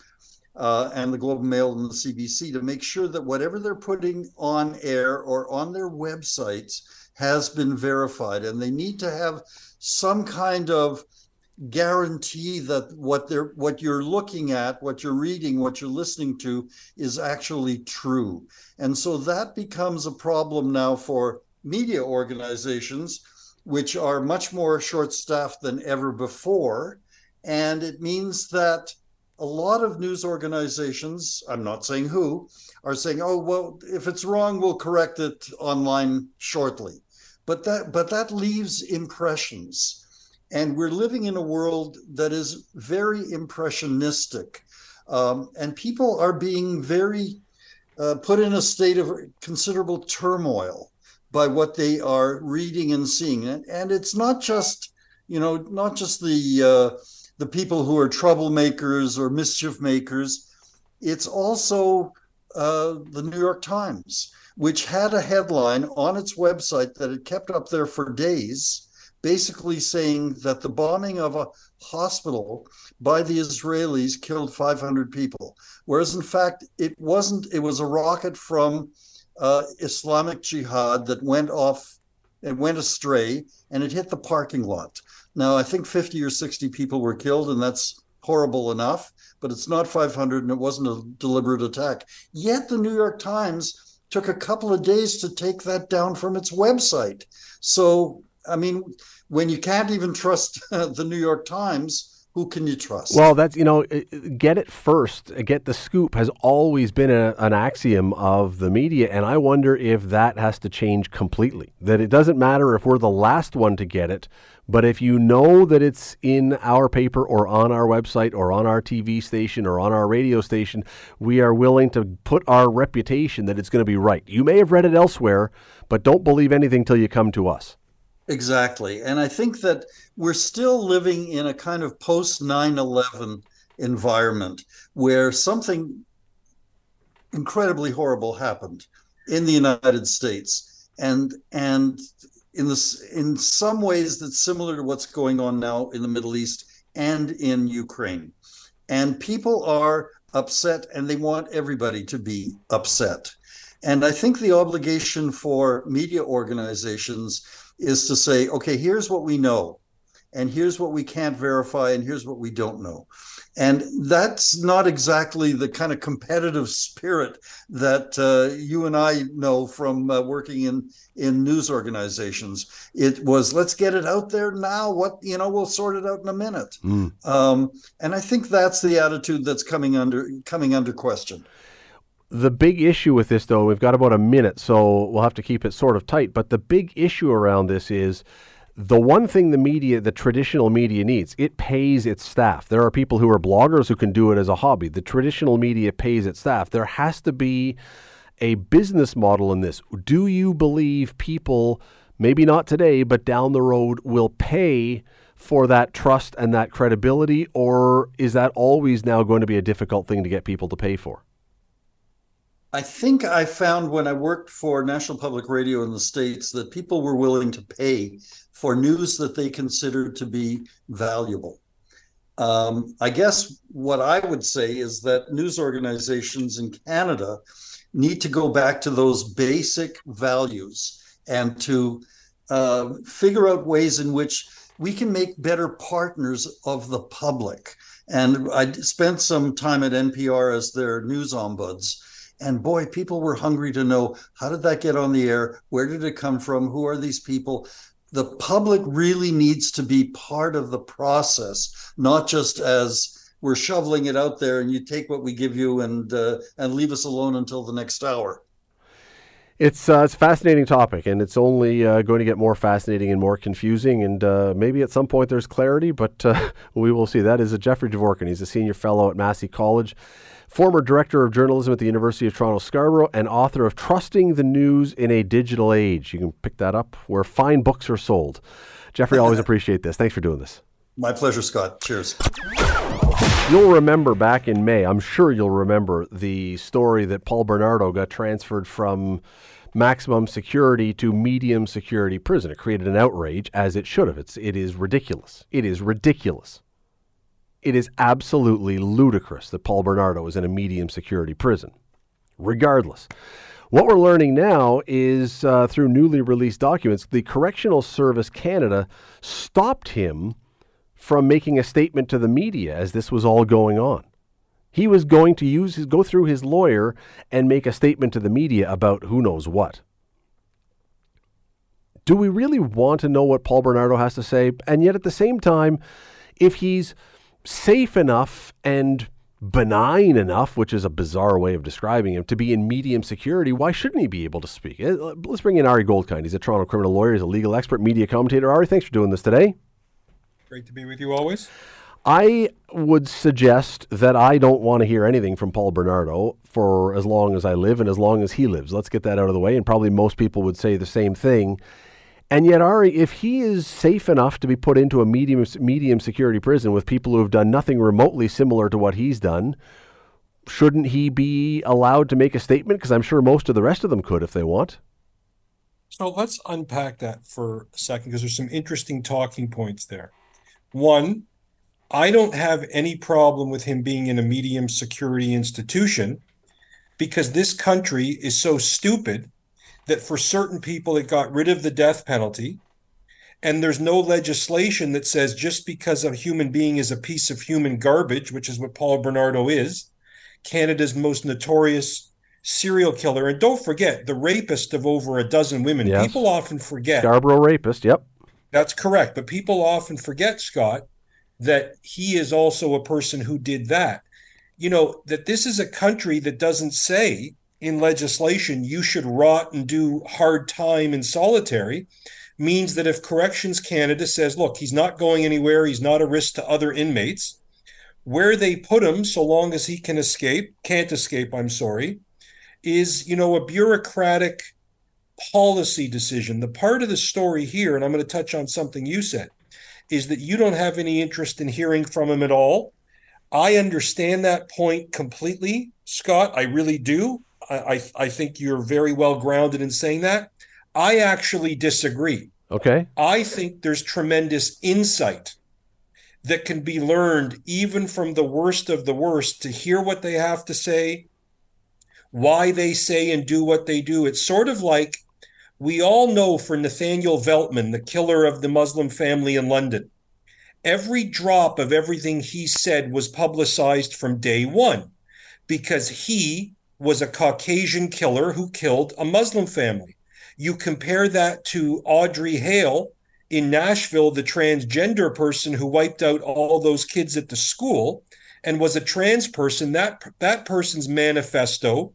uh, and the Globe and Mail and the CBC to make sure that whatever they're putting on air or on their websites has been verified. And they need to have some kind of guarantee that what they're what you're looking at what you're reading what you're listening to is actually true and so that becomes a problem now for media organizations which are much more short staffed than ever before and it means that a lot of news organizations, I'm not saying who, are saying, "Oh, well, if it's wrong, we'll correct it online shortly." But that but that leaves impressions. And we're living in a world that is very impressionistic. Um, and people are being very uh, put in a state of considerable turmoil by what they are reading and seeing. And, and it's not just, you know, not just the uh, the people who are troublemakers or mischief makers. It's also uh, the New York Times, which had a headline on its website that it kept up there for days, basically saying that the bombing of a hospital by the Israelis killed 500 people. Whereas in fact, it wasn't, it was a rocket from uh, Islamic Jihad that went off and went astray and it hit the parking lot. Now, I think 50 or 60 people were killed, and that's horrible enough, but it's not 500 and it wasn't a deliberate attack. Yet the New York Times took a couple of days to take that down from its website. So, I mean, when you can't even trust [laughs] the New York Times, who can you trust? Well, that's you know, get it first, get the scoop has always been a, an axiom of the media, and I wonder if that has to change completely. That it doesn't matter if we're the last one to get it, but if you know that it's in our paper or on our website or on our TV station or on our radio station, we are willing to put our reputation that it's going to be right. You may have read it elsewhere, but don't believe anything till you come to us. Exactly. And I think that we're still living in a kind of post 9 11 environment where something incredibly horrible happened in the United States. And, and in this in some ways that's similar to what's going on now in the Middle East and in Ukraine. And people are upset and they want everybody to be upset. And I think the obligation for media organizations is to say, okay, here's what we know, and here's what we can't verify, and here's what we don't know. And that's not exactly the kind of competitive spirit that uh, you and I know from uh, working in in news organizations. It was let's get it out there now. What you know, we'll sort it out in a minute. Mm. Um, and I think that's the attitude that's coming under coming under question. The big issue with this, though, we've got about a minute, so we'll have to keep it sort of tight. But the big issue around this is the one thing the media, the traditional media needs, it pays its staff. There are people who are bloggers who can do it as a hobby. The traditional media pays its staff. There has to be a business model in this. Do you believe people, maybe not today, but down the road, will pay for that trust and that credibility? Or is that always now going to be a difficult thing to get people to pay for? I think I found when I worked for National Public Radio in the States that people were willing to pay for news that they considered to be valuable. Um, I guess what I would say is that news organizations in Canada need to go back to those basic values and to uh, figure out ways in which we can make better partners of the public. And I spent some time at NPR as their news ombuds and boy people were hungry to know how did that get on the air where did it come from who are these people the public really needs to be part of the process not just as we're shoveling it out there and you take what we give you and uh, and leave us alone until the next hour it's uh, it's a fascinating topic, and it's only uh, going to get more fascinating and more confusing. And uh, maybe at some point there's clarity, but uh, [laughs] we will see. That is a Jeffrey Dvorkin. He's a senior fellow at Massey College former director of journalism at the University of Toronto Scarborough, and author of Trusting the News in a Digital Age. You can pick that up where fine books are sold. Jeffrey, always [laughs] appreciate this. Thanks for doing this. My pleasure, Scott. Cheers. You'll remember back in May, I'm sure you'll remember the story that Paul Bernardo got transferred from maximum security to medium security prison. It created an outrage, as it should have. It's, it is ridiculous. It is ridiculous it is absolutely ludicrous that Paul Bernardo is in a medium security prison. Regardless, what we're learning now is uh, through newly released documents, the Correctional Service Canada stopped him from making a statement to the media as this was all going on. He was going to use his, go through his lawyer and make a statement to the media about who knows what. Do we really want to know what Paul Bernardo has to say? And yet at the same time, if he's safe enough and benign enough, which is a bizarre way of describing him, to be in medium security, why shouldn't he be able to speak? Uh, let's bring in Ari Goldkind. He's a Toronto criminal lawyer. He's a legal expert, media commentator. Ari, thanks for doing this today. Great to be with you always. I would suggest that I don't want to hear anything from Paul Bernardo for as long as I live and as long as he lives. Let's get that out of the way. And probably most people would say the same thing. And yet, Ari, if he is safe enough to be put into a medium medium security prison with people who have done nothing remotely similar to what he's done, shouldn't he be allowed to make a statement? Because I'm sure most of the rest of them could if they want. So let's unpack that for a second because there's some interesting talking points there. One, I don't have any problem with him being in a medium security institution because this country is so stupid that for certain people it got rid of the death penalty and there's no legislation that says just because a human being is a piece of human garbage which is what Paul Bernardo is Canada's most notorious serial killer and don't forget the rapist of over a dozen women Yes. people often forget Scarborough rapist, yep. that's correct. But people often forget, Scott, that he is also a person who did that. You know, that this is a country that doesn't say in legislation you should rot and do hard time in solitary means that if Corrections Canada says, look, he's not going anywhere, he's not a risk to other inmates, where they put him, so long as he can escape, can't escape, I'm sorry, is, you know, a bureaucratic policy decision. The part of the story here, and I'm going to touch on something you said, is that you don't have any interest in hearing from him at all. I understand that point completely, Scott. I really do. I, I, think you're very well grounded in saying that. I actually disagree. Okay. I think there's tremendous insight that can be learned even from the worst of the worst to hear what they have to say, why they say and do what they do. It's sort of like we all know for Nathaniel Veltman, the killer of the Muslim family in London, every drop of everything he said was publicized from day one because he was a Caucasian killer who killed a Muslim family. You compare that to Audrey Hale in Nashville, the transgender person who wiped out all those kids at the school and was a trans person, that, that person's manifesto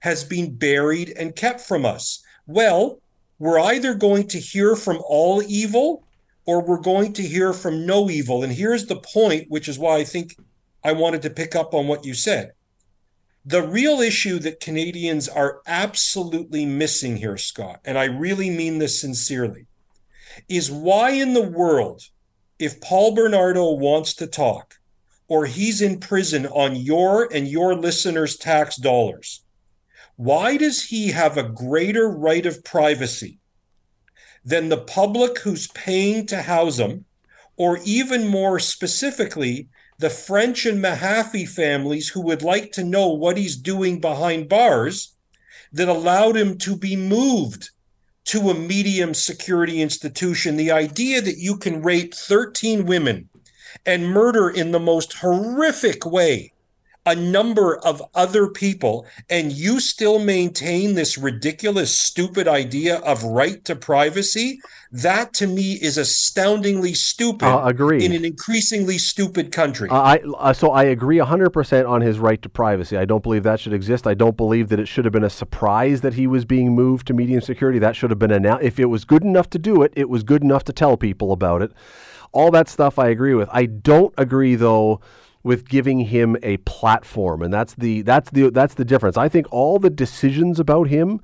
has been buried and kept from us. Well, we're either going to hear from all evil or we're going to hear from no evil. And here's the point, which is why I think I wanted to pick up on what you said. The real issue that Canadians are absolutely missing here, Scott, and I really mean this sincerely, is why in the world, if Paul Bernardo wants to talk, or he's in prison on your and your listeners' tax dollars, why does he have a greater right of privacy than the public who's paying to house him, or even more specifically, the French and Mahaffy families who would like to know what he's doing behind bars that allowed him to be moved to a medium security institution? The idea that you can rape 13 women and murder in the most horrific way a number of other people and you still maintain this ridiculous stupid idea of right to privacy that to me is astoundingly stupid Uh, agree. in an increasingly stupid country Uh, I uh, so I agree 100% on his right to privacy. I don't believe that should exist. I don't believe that it should have been a surprise that he was being moved to medium security. That should have been announced. If it was good enough to do it, it was good enough to tell people about it. All that stuff I agree with. I don't agree though with giving him a platform, and that's the that's the that's the difference. I think all the decisions about him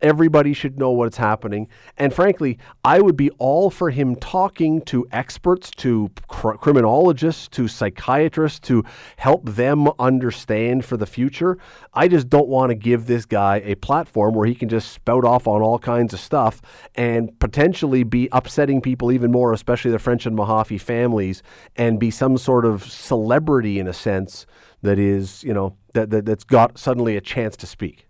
Everybody should know what's happening. And frankly, I would be all for him talking to experts, to cr- criminologists, to psychiatrists to help them understand for the future. I just don't want to give this guy a platform where he can just spout off on all kinds of stuff and potentially be upsetting people even more, especially the French and Mahaffy families, and be some sort of celebrity in a sense that is, you know, that, that that's got suddenly a chance to speak.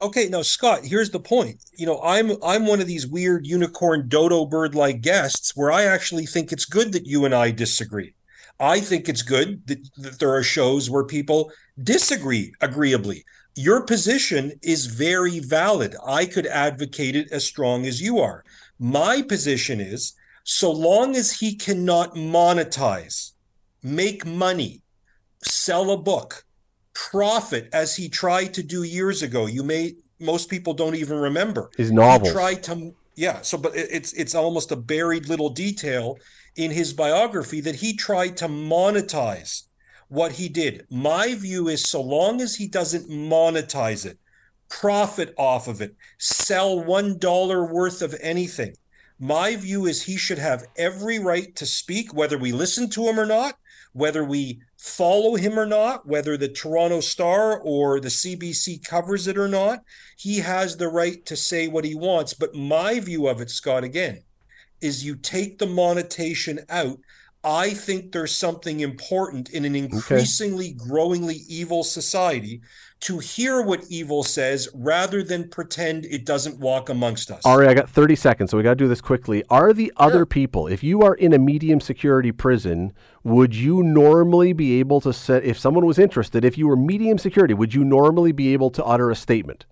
Okay, now Scott, here's the point. You know, I'm I'm one of these weird unicorn dodo bird like guests where I actually think it's good that you and I disagree. I think it's good that, that there are shows where people disagree agreeably. Your position is very valid. I could advocate it as strong as you are. My position is so long as he cannot monetize, make money, sell a book, profit as he tried to do years ago. You may most people don't even remember His novels. He tried to yeah. So, but it's it's almost a buried little detail in his biography that he tried to monetize what he did. My view is so long as he doesn't monetize it, profit off of it, sell $1 worth of anything, my view is he should have every right to speak, whether we listen to him or not, whether we follow him or not, whether the Toronto Star or the CBC covers it or not. He has the right to say what he wants. But my view of it, Scott, again, is you take the monetization out. I think there's something important in an increasingly okay. growingly evil society to hear what evil says rather than pretend it doesn't walk amongst us. Ari, I got 30 seconds, so we got to do this quickly. Are the other sure. people, if you are in a medium security prison, would you normally be able to set, if someone was interested, if you were medium security, would you normally be able to utter a statement?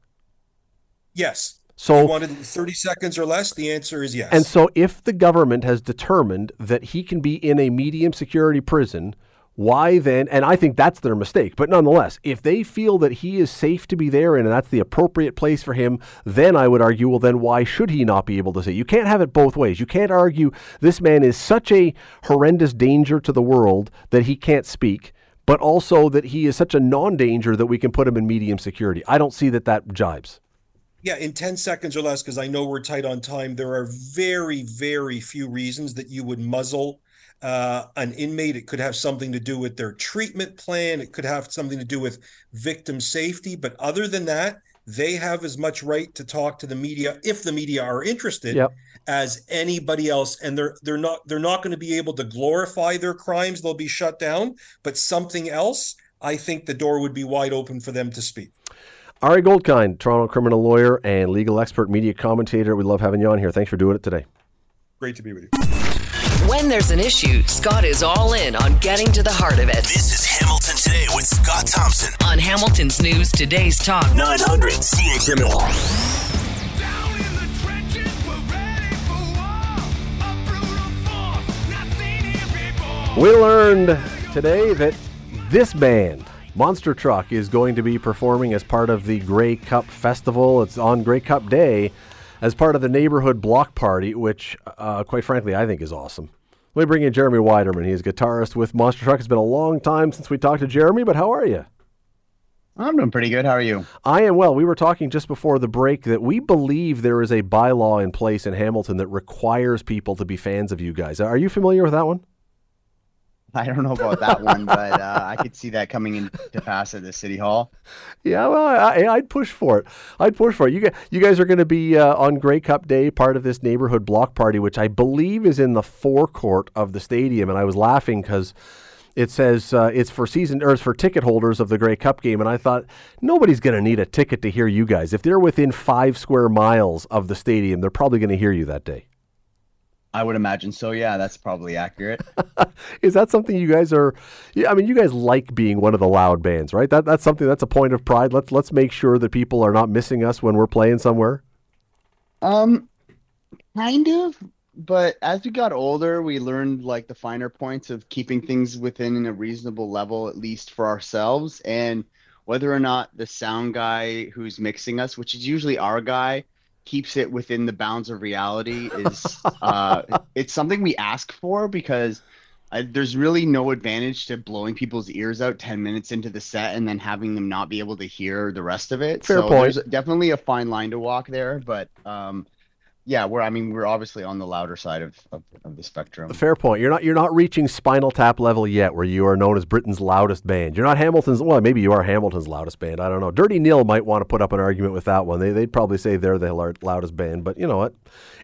Yes. So you wanted 30 seconds or less? The answer is yes. And so if the government has determined that he can be in a medium security prison, why then? And I think that's their mistake. But nonetheless, if they feel that he is safe to be there and that's the appropriate place for him, then I would argue, well, then why should he not be able to say? You can't have it both ways. You can't argue this man is such a horrendous danger to the world that he can't speak, but also that he is such a non danger that we can put him in medium security. I don't see that that jibes. Yeah, in 10 seconds or less, because I know we're tight on time, there are very, very few reasons that you would muzzle uh, an inmate. It could have something to do with their treatment plan. It could have something to do with victim safety. But other than that, they have as much right to talk to the media if the media are interested yep. as anybody else and they're they're not they're not going to be able to glorify their crimes they'll be shut down but something else i think the door would be wide open for them to speak Ari Goldkind, Toronto criminal lawyer and legal expert, media commentator. We love having you on here. Thanks for doing it today. Great to be with you. When there's an issue, Scott is all in on getting to the heart of it. This is Hamilton Today with Scott Thompson on Hamilton's News Today's Talk 900 CHML. We learned today that this band, Monster Truck, is going to be performing as part of the Grey Cup Festival. It's on Grey Cup Day as part of the neighborhood block party, which, uh, quite frankly, I think is awesome. Let me bring in Jeremy Widerman. He's a guitarist with Monster Truck. It's been a long time since we talked to Jeremy, but how are you? I'm doing pretty good. How are you? I am well. We were talking just before the break that we believe there is a bylaw in place in Hamilton that requires people to be fans of you guys. Are you familiar with that one? [laughs] I don't know about that one, but uh, I could see that coming into pass at the city hall. Yeah, well, I, would push for it. I'd push for it. You guys, you guys are going to be uh, on Grey Cup Day, part of this neighborhood block party, which I believe is in the forecourt of the stadium. And I was laughing because it says uh, it's for season or it's for ticket holders of the Grey Cup game, and I thought nobody's going to need a ticket to hear you guys. If they're within five square miles of the stadium, they're probably going to hear you that day. I would imagine so. Yeah, that's probably accurate. [laughs] Is that something you guys are? Yeah, I mean, you guys like being one of the loud bands, right? That that's something that's a point of pride. Let's let's make sure that people are not missing us when we're playing somewhere. Um, kind of. But as we got older, we learned like the finer points of keeping things within a reasonable level, at least for ourselves, and whether or not the sound guy who's mixing us, which is usually our guy, keeps it within the bounds of reality is uh, [laughs] it's something we ask for because uh, there's really no advantage to blowing people's ears out 10 minutes into the set and then having them not be able to hear the rest of it. Fair so point. There's definitely a fine line to walk there, but um, yeah, we're I mean we're obviously on the louder side of, of, of, the spectrum. Fair point. You're not you're not reaching Spinal Tap level yet, where you are known as Britain's loudest band. You're not Hamilton's. Well, maybe you are Hamilton's loudest band. I don't know. Dirty Nil might want to put up an argument with that one. They they'd probably say they're the loudest band, but you know what?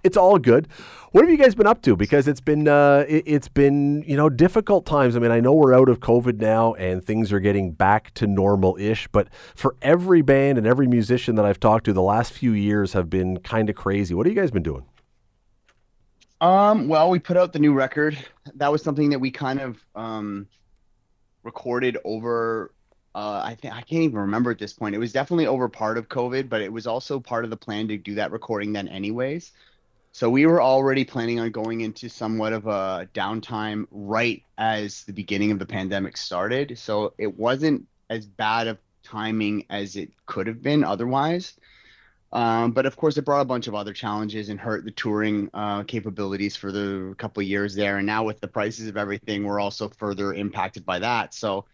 It's all good. What have you guys been up to? Because it's been uh, it, has been you know difficult times. I mean, I know we're out of COVID now and things are getting back to normal ish, but for every band and every musician that I've talked to, the last few years have been kind of crazy. What have you guys been doing? Um, well, we put out the new record. That was something that we kind of um, recorded over. Uh, I think I can't even remember at this point. It was definitely over part of COVID, but it was also part of the plan to do that recording then, anyways. So we were already planning on going into somewhat of a downtime right as the beginning of the pandemic started. So it wasn't as bad of timing as it could have been otherwise. Um, but of course, it brought a bunch of other challenges and hurt the touring uh, capabilities for the couple years there. And now with the prices of everything, we're also further impacted by that. So,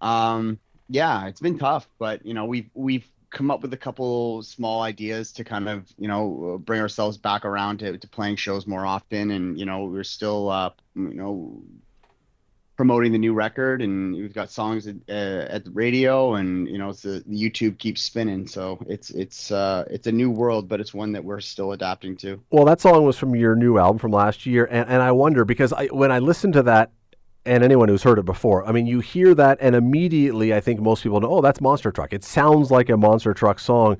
um, yeah, it's been tough. But you know, we've we've come up with a couple small ideas to kind of you know bring ourselves back around to, to playing shows more often. And you know, we're still uh, you know promoting the new record and we've got songs at, uh, at the radio and you know it's the, the youtube keeps spinning so it's it's uh it's a new world but it's one that we're still adapting to Well, that song was from your new album from last year, and, and I wonder because I, when I listen to that, and anyone who's heard it before, I mean, you hear that, and immediately I think most people know, oh, that's Monster Truck. It sounds like a Monster Truck song.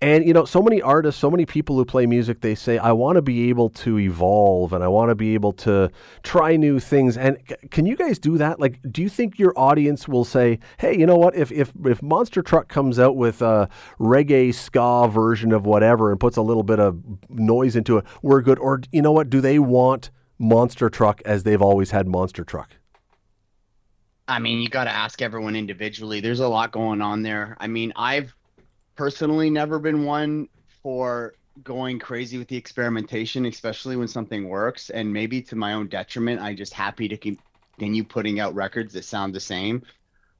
And, you know, so many artists, so many people who play music, they say, I want to be able to evolve and I want to be able to try new things. And c- can you guys do that? Like, do you think your audience will say, hey, you know what? If, if, if Monster Truck comes out with a reggae ska version of whatever and puts a little bit of noise into it, we're good. Or, you know what? Do they want Monster Truck as they've always had Monster Truck? I mean, you got to ask everyone individually. There's a lot going on there. I mean, I've personally never been one for going crazy with the experimentation, especially when something works. And maybe to my own detriment, I'm just happy to continue putting out records that sound the same.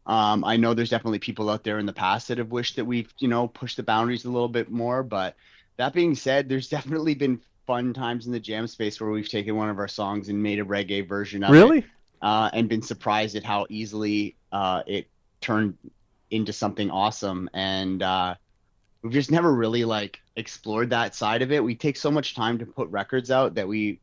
Um, I know there's definitely people out there in the past that have wished that we've, you know, pushed the boundaries a little bit more. But that being said, there's [laughs] definitely been fun times in the jam space where we've taken one of our songs and made a reggae version of it Really? uh, and been surprised at how easily uh, it turned into something awesome. And uh, we've just never really like explored that side of it. We take so much time to put records out that we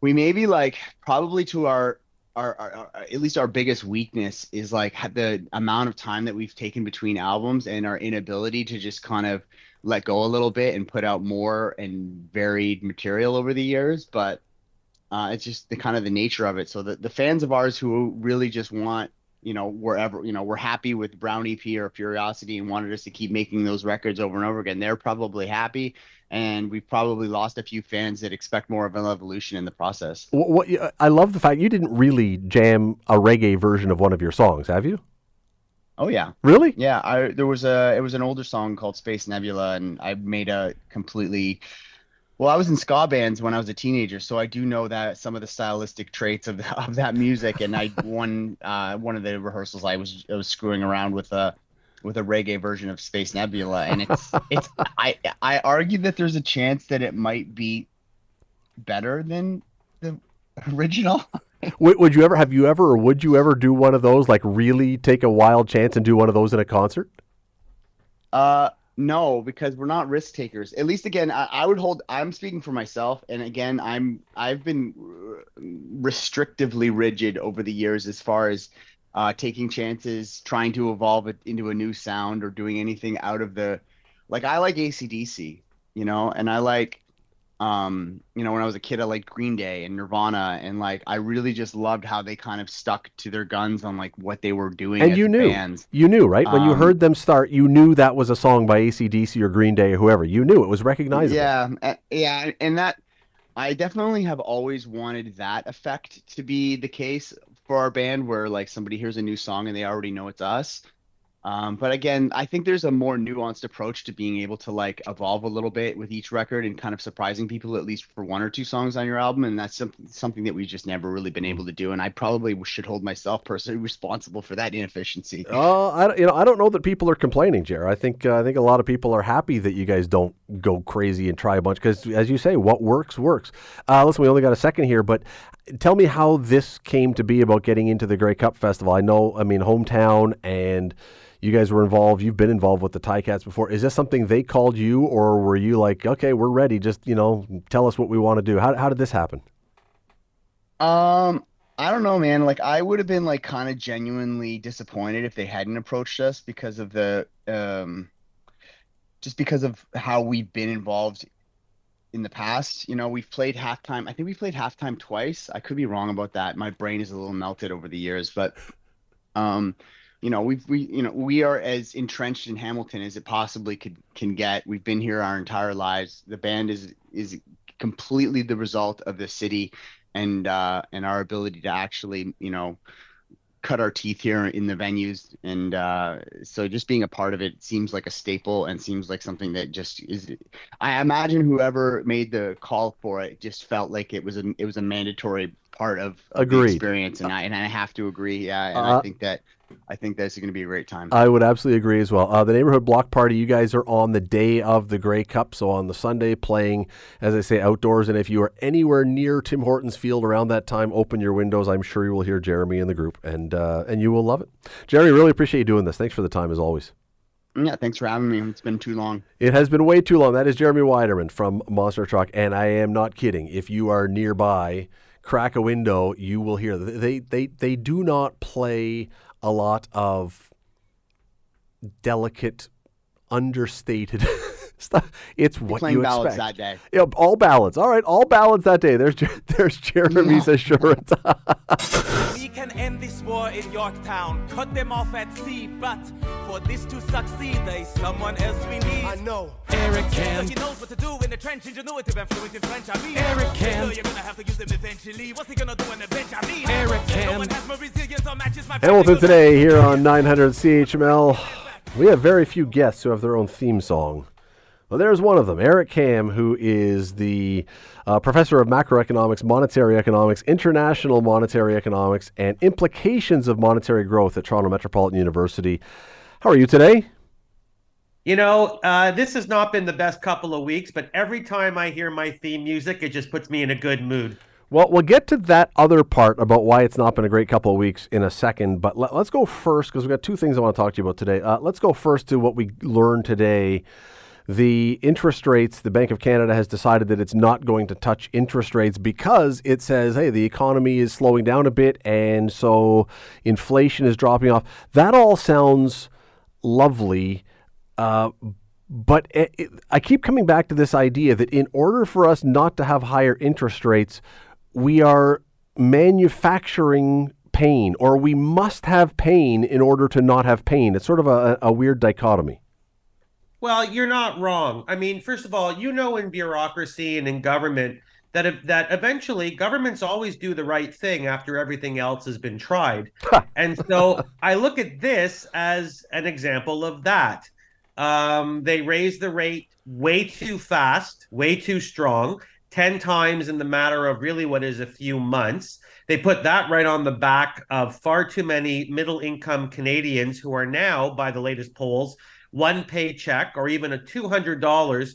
we maybe like probably to our our, our, our at least our biggest weakness is like the amount of time that we've taken between albums and our inability to just kind of let go a little bit and put out more and varied material over the years but uh, it's just the kind of the nature of it. So the, the fans of ours who really just want you know wherever you know we're happy with brown ep or Furiosity and wanted us to keep making those records over and over again they're probably happy. And we've probably lost a few fans that expect more of an evolution in the process. What, what I love the fact you didn't really jam a reggae version of one of your songs, have you? Oh yeah. Really? Yeah, I there was a it was an older song called Space Nebula and I made a completely well, I was in ska bands when I was a teenager, so I do know that some of the stylistic traits of [laughs] of that music and I one uh one of the rehearsals I was I was screwing around with a with a reggae version of Space Nebula and it's [laughs] it's I I argue that there's a chance that it might be better than the original. [laughs] would, you ever have you ever or would you ever do one of those like really take a wild chance and do one of those in a concert? Uh, no, because we're not risk takers. At least, again, I, I would hold. I'm speaking for myself, and again, I'm I've been restrictively rigid over the years as far as uh, taking chances, trying to evolve it into a new sound, or doing anything out of the. Like I like ACDC, you know, and I like um you know when i was a kid i liked green day and nirvana and like i really just loved how they kind of stuck to their guns on like what they were doing And you knew, bands you knew, right? When you Um, heard them start, you knew that was a song by ACDC or Green Day or whoever. You knew it was recognizable. Yeah, uh, yeah, and that I definitely have always wanted that effect to be the case for our band, where like somebody hears a new song and they already know it's us. Um, but again, I think there's a more nuanced approach to being able to like evolve a little bit with each record and kind of surprising people at least for one or two songs on your album, and that's some, something that we've just never really been able to do. And I probably should hold myself personally responsible for that inefficiency. Uh, I don't- you know I don't know that people are complaining, Jer. I think uh, I think a lot of people are happy that you guys don't go crazy and try a bunch because, as you say, what works works. Uh, listen, we only got a second here, but tell me how this came to be about getting into the Grey Cup Festival. I know, I mean, hometown, and you guys were involved. You've been involved with the Ti-Cats before. Is this something they called you, or were you like, okay, we're ready? Just you know, tell us what we want to do. How how did this happen? Um, I don't know, man. Like I would have been like kind of genuinely disappointed if they hadn't approached us because of the um just because of how we've been involved in the past. You know, we've played halftime. I think we played halftime twice. I could be wrong about that. My brain is a little melted over the years, but um you know, we've we you know, we are as entrenched in Hamilton as it possibly could can get. We've been here our entire lives. The band is is completely the result of the city and uh and our ability to actually, you know, cut our teeth here in the venues, and uh, so just being a part of it seems like a staple and seems like something that just is. I imagine whoever made the call for it just felt like it was a it was a mandatory part of, of the experience, and I and I have to agree. Yeah, and Uh, I think that I think that's going to be a great time. I would absolutely agree as well. Uh, the neighborhood block party, you guys are on the day of the Grey Cup, so on the Sunday playing, as I say, outdoors. And if you are anywhere near Tim Hortons Field around that time, open your windows. I'm sure you will hear Jeremy in the group, and uh, and you will love it. Jeremy, really appreciate you doing this. Thanks for the time as always. yeah, thanks for having me. It's been too long. It has been way too long. That is Jeremy Widerman from Monster Truck, and I am not kidding. If you are nearby, crack a window, you will hear. They they they do not play a lot of delicate, understated [laughs] stuff. It's what playing you ballads expect. that day. Yeah, all ballads. All right, all ballads that day. There's Jer- [laughs] there's Jeremy's assurance. [laughs] We can end this war in Yorktown, cut them off at sea, but for this to succeed, there's someone else we need. I know. Eric can. So he knows what to do in the trench, ingenuity, and fluent in French. I mean, Eric can. So you're gonna have to use him eventually. What's he gonna do on the bench? I mean, Eric can. No one has more resilience or matches my Hamilton today here on 900 CHML. We have very few guests who have their own theme song. Well, there's one of them, Eric Kam, who is the uh, professor of macroeconomics, monetary economics, international monetary economics, and implications of monetary growth at Toronto Metropolitan University. How are you today? You know, uh, this has not been the best couple of weeks, but every time I hear my theme music, it just puts me in a good mood. Well, we'll get to that other part about why it's not been a great couple of weeks in a second. But let, us go first because we've got two things I want to talk to you about today. Uh, let's go first to what we learned today. The interest rates, the Bank of Canada has decided that it's not going to touch interest rates because it says, hey, the economy is slowing down a bit and so inflation is dropping off. That all sounds lovely. Uh, but it, it, I keep coming back to this idea that in order for us not to have higher interest rates, we are manufacturing pain, or we must have pain in order to not have pain. It's sort of a, a weird dichotomy. Well, you're not wrong. I mean, first of all, you know, in bureaucracy and in government that that eventually governments always do the right thing after everything else has been tried. [laughs] and so I look at this as an example of that. Um, they raised the rate way too fast, way too strong, 10 times in the matter of really what is a few months. They put that right on the back of far too many middle income Canadians who are now, by the latest polls, one paycheck or even a $200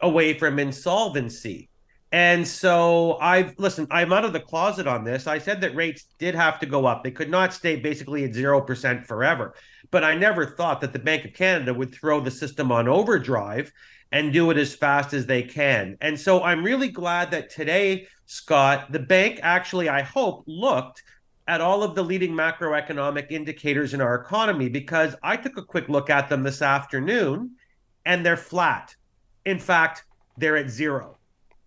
away from insolvency. And so I've listened, I'm out of the closet on this. I said that rates did have to go up. They could not stay basically at 0% forever. But I never thought that the Bank of Canada would throw the system on overdrive and do it as fast as they can. And so I'm really glad that today, Scott, the bank actually, I hope, looked at all of the leading macroeconomic indicators in our economy because I took a quick look at them this afternoon and they're flat. In fact, they're at zero.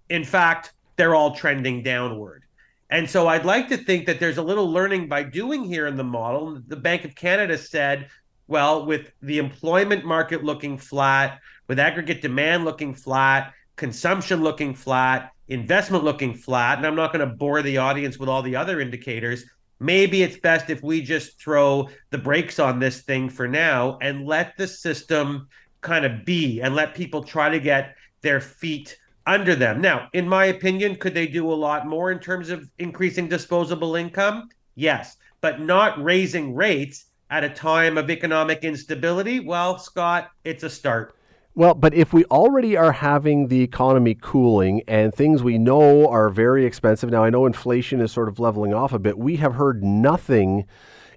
In fact, they're all trending downward. And so I'd like to think that there's a little learning by doing here in the model. The Bank of Canada said, well, with the employment market looking flat, with aggregate demand looking flat, consumption looking flat, investment looking flat, and I'm not going to bore the audience with all the other indicators. Maybe it's best if we just throw the brakes on this thing for now and let the system kind of be and let people try to get their feet under them. Now, in my opinion, could they do a lot more in terms of increasing disposable income? Yes, but not raising rates at a time of economic instability. Well, Scott, it's a start. Well, but if we already are having the economy cooling and things we know are very expensive, now I know inflation is sort of leveling off a bit. We have heard nothing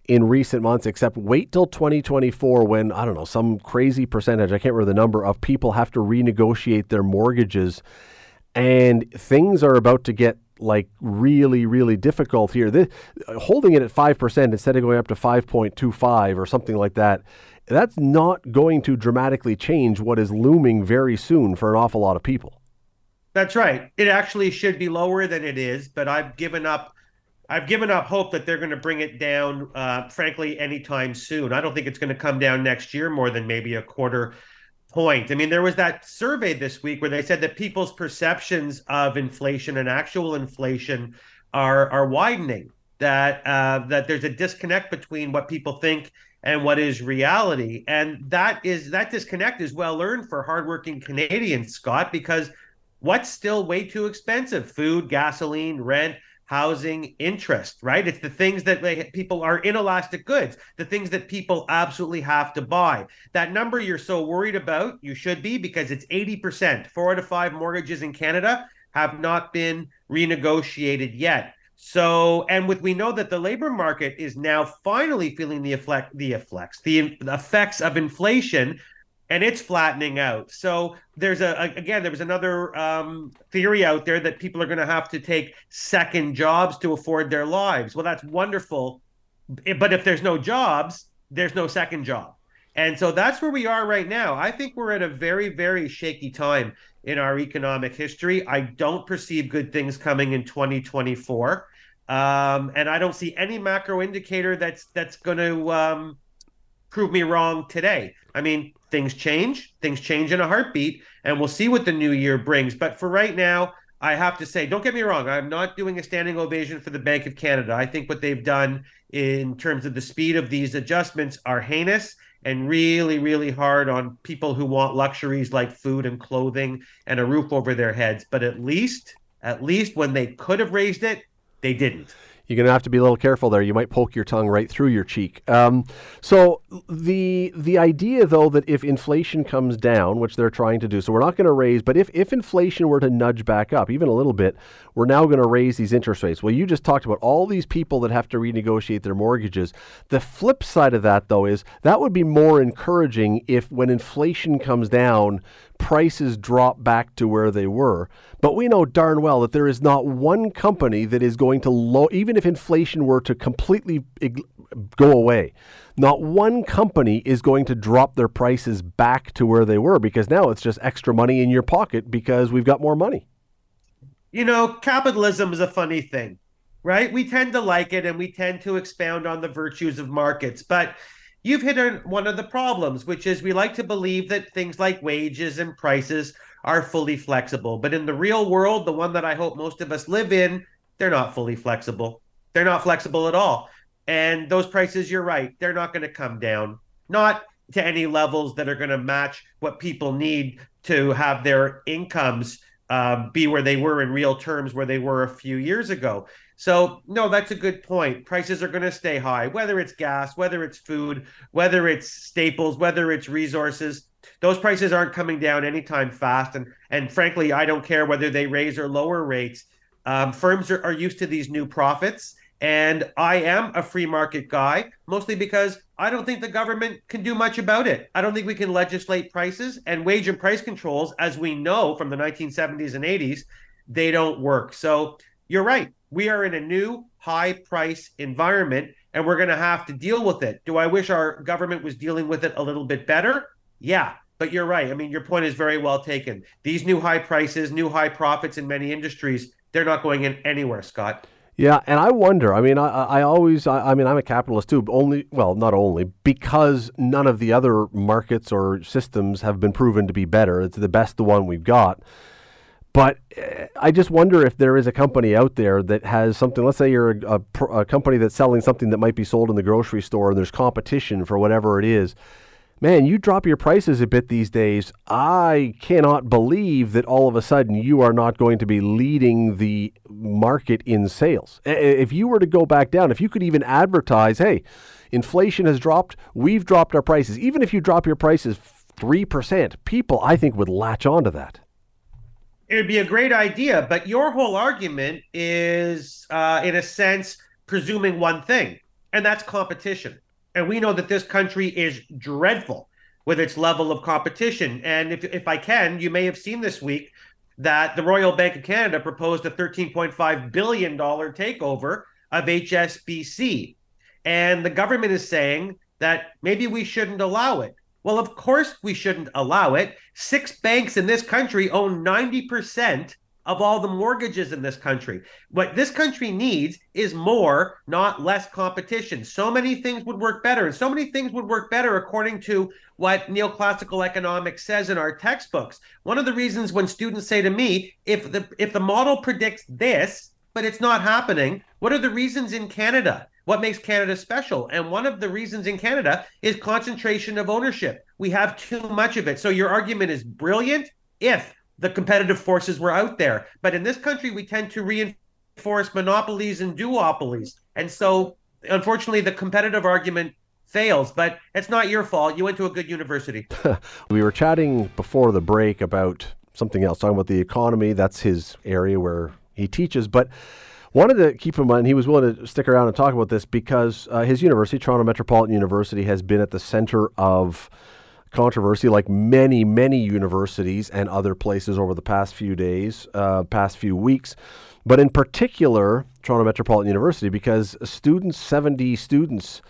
in recent months except wait till 2024 when, I don't know, some crazy percentage, I can't remember the number, of people have to renegotiate their mortgages. And things are about to get like really, really difficult here. This, holding it at 5% instead of going up to 5.25 or something like that that's not going to dramatically change what is looming very soon for an awful lot of people. That's right. It actually should be lower than it is, but I've given up. I've given up hope that they're going to bring it down. Uh, frankly, anytime soon. I don't think it's going to come down next year more than maybe a quarter point. I mean, there was that survey this week where they said that people's perceptions of inflation and actual inflation are are widening. that uh, that there's a disconnect between what people think and what is reality, and that is that disconnect is well earned for hardworking Canadians, Scott, because what's still way too expensive? Food, gasoline, rent housing interest, right? It's the things that they, people are inelastic goods, the things that people absolutely have to buy. That number you're so worried about, you should be because it's 80%. Four out of five mortgages in Canada have not been renegotiated yet. So, and with we know that the labor market is now finally feeling the effect, the effects, the effects of inflation, and it's flattening out. So there's a, again there was another um, theory out there that people are going to have to take second jobs to afford their lives. Well, that's wonderful, but if there's no jobs, there's no second job. And so that's where we are right now. I think we're at a very, very shaky time in our economic history. I don't perceive good things coming in 2024, um, and I don't see any macro indicator that's that's going to um, prove me wrong today. I mean, things change, things change in a heartbeat, and we'll see what the new year brings. But for right now, I have to say, don't get me wrong, I'm not doing a standing ovation for the Bank of Canada. I think what they've done in terms of the speed of these adjustments are heinous and really, really hard on people who want luxuries like food and clothing and a roof over their heads. But at least, at least when they could have raised it, they didn't you're going to have to be a little careful there. You might poke your tongue right through your cheek. Um, so the the idea, though, that if inflation comes down, which they're trying to do, so we're not going to raise, but if if inflation were to nudge back up even a little bit, we're now going to raise these interest rates. Well, you just talked about all these people that have to renegotiate their mortgages. The flip side of that, though, is that would be more encouraging if when inflation comes down prices drop back to where they were. But we know darn well that there is not one company that is going to low, even if inflation were to completely go away, not one company is going to drop their prices back to where they were because now it's just extra money in your pocket because we've got more money. You know, capitalism is a funny thing, right? We tend to like it and we tend to expound on the virtues of markets, but you've hit on one of the problems, which is we like to believe that things like wages and prices are fully flexible. But in the real world, the one that I hope most of us live in, they're not fully flexible. They're not flexible at all. And those prices, you're right, they're not going to come down. Not to any levels that are going to match what people need to have their incomes uh, be where they were in real terms, where they were a few years ago. So, no, that's a good point. Prices are going to stay high, whether it's gas, whether it's food, whether it's staples, whether it's resources. Those prices aren't coming down anytime fast. And, and frankly, I don't care whether they raise or lower rates. Um, firms are, are used to these new profits. And I am a free market guy, mostly because I don't think the government can do much about it. I don't think we can legislate prices and wage and price controls, as we know from the 1970s and 80s, they don't work. So you're right we are in a new high price environment and we're going to have to deal with it. Do I wish our government was dealing with it a little bit better? Yeah, but you're right. I mean, your point is very well taken. These new high prices, new high profits in many industries, they're not going in anywhere, Scott. Yeah, and I wonder. I mean, I, I always, I, I, mean, I'm a capitalist too. Only, well, not only because none of the other markets or systems have been proven to be better. It's the best the one we've got. But uh, I just wonder if there is a company out there that has something. Let's say you're a, a, a, company that's selling something that might be sold in the grocery store, and there's competition for whatever it is. Man, you drop your prices a bit these days. I cannot believe that all of a sudden you are not going to be leading the market in sales. If you were to go back down, if you could even advertise, hey, inflation has dropped, we've dropped our prices. Even if you drop your prices 3%, people, I think, would latch onto that it would be a great idea, but your whole argument is, uh, in a sense, presuming one thing, and that's competition. And we know that this country is dreadful with its level of competition. And if, if I can, you may have seen this week that the Royal Bank of Canada proposed a $13.5 billion takeover of HSBC. And the government is saying that maybe we shouldn't allow it. Well, of course we shouldn't allow it. Six banks in this country own 90% of all the mortgages in this country. What this country needs is more, not less competition. So many things would work better. And so many things would work better according to what neoclassical economics says in our textbooks. One of the reasons when students say to me, if the if the model predicts this, but it's not happening. What are the reasons in Canada? What makes Canada special? And one of the reasons in Canada is concentration of ownership. We have too much of it. So your argument is brilliant if the competitive forces were out there. But in this country, we tend to reinforce monopolies and duopolies. And so, unfortunately, the competitive argument fails. But it's not your fault. You went to a good university. [laughs] we were chatting before the break about something else, talking about the economy. That's his area where he teaches. But wanted to keep in mind he was willing to stick around and talk about this because uh, his university, Toronto Metropolitan University, has been at the center of controversy, like many, many universities and other places over the past few days, uh, past few weeks. But in particular, Toronto Metropolitan University, because students, 70 students,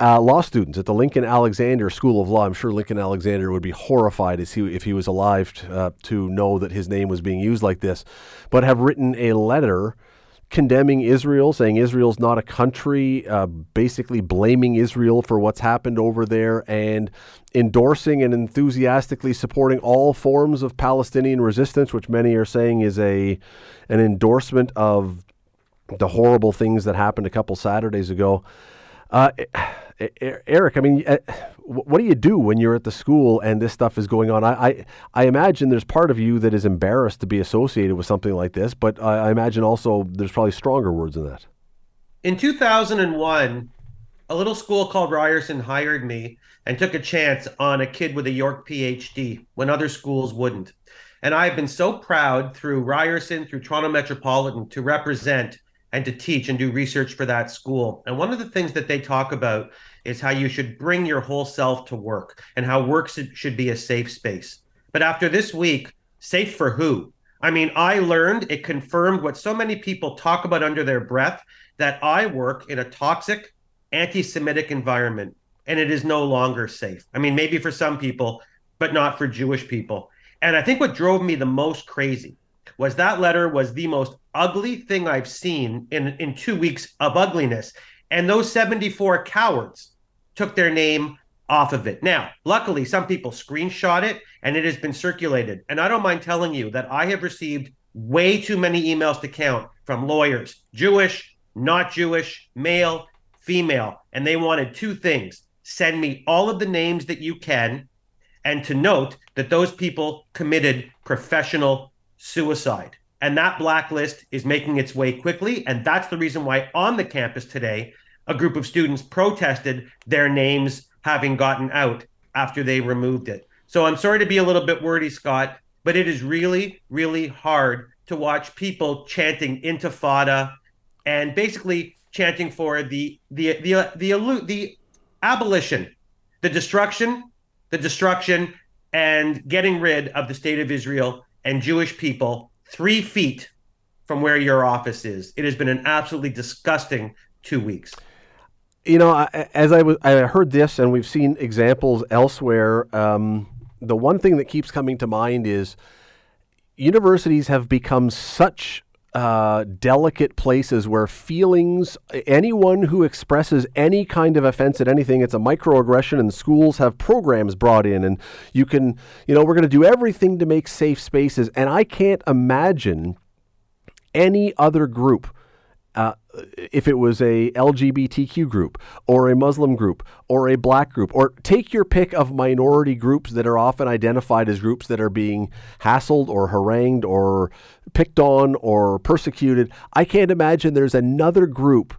uh, law students at the Lincoln Alexander School of Law. I'm sure Lincoln Alexander would be horrified as he, if he was alive uh, to know that his name was being used like this, but have written a letter condemning Israel, saying Israel's not a country, uh, basically blaming Israel for what's happened over there, and endorsing and enthusiastically supporting all forms of Palestinian resistance, which many are saying is a an endorsement of the horrible things that happened a couple Saturdays ago. Uh, Eric, I mean, uh, what do you do when you're at the school and this stuff is going on? I, I, I, imagine there's part of you that is embarrassed to be associated with something like this, but I, I imagine also there's probably stronger words than that. In 2001, a little school called Ryerson hired me and took a chance on a kid with a York PhD when other schools wouldn't. And I've been so proud through Ryerson, through Toronto Metropolitan, to represent and to teach and do research for that school. And one of the things that they talk about is how you should bring your whole self to work and how work should be a safe space. But after this week, safe for who? I mean, I learned, it confirmed what so many people talk about under their breath that I work in a toxic, anti Semitic environment and it is no longer safe. I mean, maybe for some people, but not for Jewish people. And I think what drove me the most crazy was that letter was the most ugly thing I've seen in in two weeks of ugliness. And those 74 cowards took their name off of it. Now, luckily, some people screenshot it and it has been circulated. And I don't mind telling you that I have received way too many emails to count from lawyers, Jewish, not Jewish, male, female. And they wanted two things send me all of the names that you can, and to note that those people committed professional suicide. And that blacklist is making its way quickly. And that's the reason why on the campus today, a group of students protested their names having gotten out after they removed it. So I'm sorry to be a little bit wordy, Scott, but it is really, really hard to watch people chanting intifada and basically chanting for the the the the, the, the abolition, the destruction, the destruction, and getting rid of the state of Israel and Jewish people three feet from where your office is. It has been an absolutely disgusting two weeks. You know, as I was, I heard this, and we've seen examples elsewhere. Um, the one thing that keeps coming to mind is universities have become such uh, delicate places where feelings, anyone who expresses any kind of offense at anything, it's a microaggression, and schools have programs brought in, and you can, you know, we're going to do everything to make safe spaces. And I can't imagine any other group if it was a LGBTQ group or a Muslim group or a black group, or take your pick of minority groups that are often identified as groups that are being hassled or harangued or picked on or persecuted. I can't imagine there's another group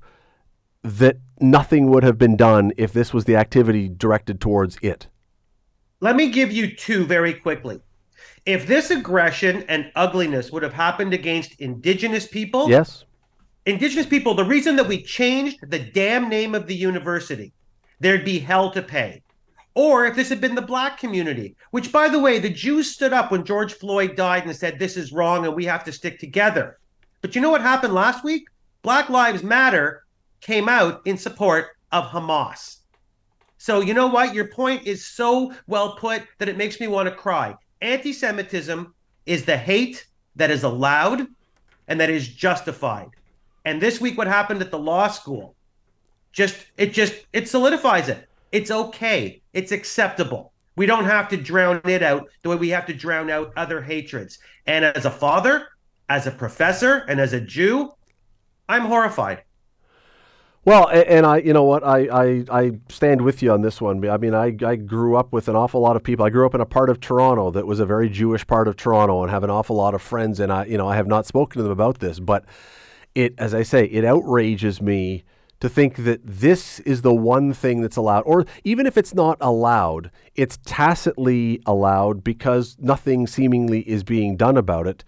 that nothing would have been done if this was the activity directed towards it. Let me give you two very quickly. If this aggression and ugliness would have happened against indigenous people, yes indigenous people, the reason that we changed the damn name of the university, there'd be hell to pay. Or if this had been the black community, which, by the way, the Jews stood up when George Floyd died and said, this is wrong and we have to stick together. But you know what happened last week? Black Lives Matter came out in support of Hamas. So, you know what? Your point is so well put that it makes me want to cry. Anti Semitism is the hate that is allowed and that is justified. And this week, what happened at the law school, just it just it solidifies it. It's okay. It's acceptable. We don't have to drown it out the way we have to drown out other hatreds. And as a father, as a professor, and as a Jew, I'm horrified. Well, and I, you know what, I, I, I stand with you on this one. I mean, I, I grew up with an awful lot of people. I grew up in a part of Toronto that was a very Jewish part of Toronto, and have an awful lot of friends. And I, you know, I have not spoken to them about this, but it, as I say, it outrages me to think that this is the one thing that's allowed, or even if it's not allowed, it's tacitly allowed because nothing seemingly is being done about it.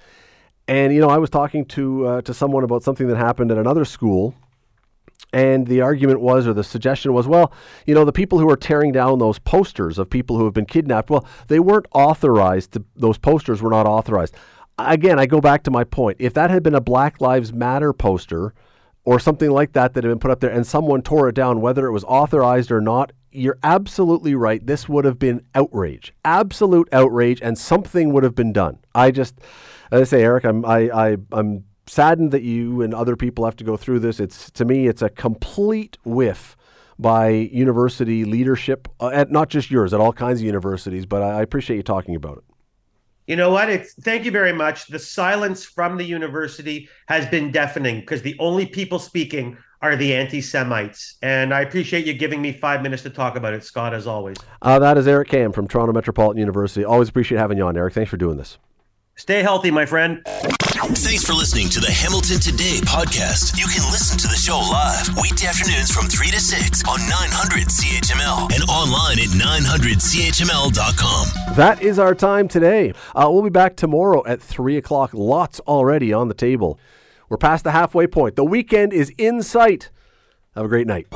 And you know, I was talking to uh, to someone about something that happened at another school and the argument was, or the suggestion was, well, you know, the people who are tearing down those posters of people who have been kidnapped, well, they weren't authorized. To, those posters were not authorized. Again, I go back to my point. If that had been a Black Lives Matter poster or something like that that had been put up there and someone tore it down, whether it was authorized or not, you're absolutely right. This would have been outrage, absolute outrage, and something would have been done. I just, as I say, Eric, I'm, I, I, I'm saddened that you and other people have to go through this. It's to me, it's a complete whiff by university leadership, uh, at not just yours, at all kinds of universities. But I, I appreciate you talking about it. You know what? It's thank you very much. The silence from the university has been deafening because the only people speaking are the anti-Semites, and I appreciate you giving me five minutes to talk about it, Scott. As always, Uh, that is Eric Kam from Toronto Metropolitan University. Always appreciate having you on, Eric. Thanks for doing this. stay healthy, my friend. Thanks for listening to the Hamilton Today podcast. You can listen to the show live weekday afternoons from 3 to 6 on 900 CHML and online at 900CHML.com. That is our time today. Uh, we'll be back tomorrow at 3 o'clock. Lots already on the table. We're past the halfway point. The weekend is in sight. Have a great night.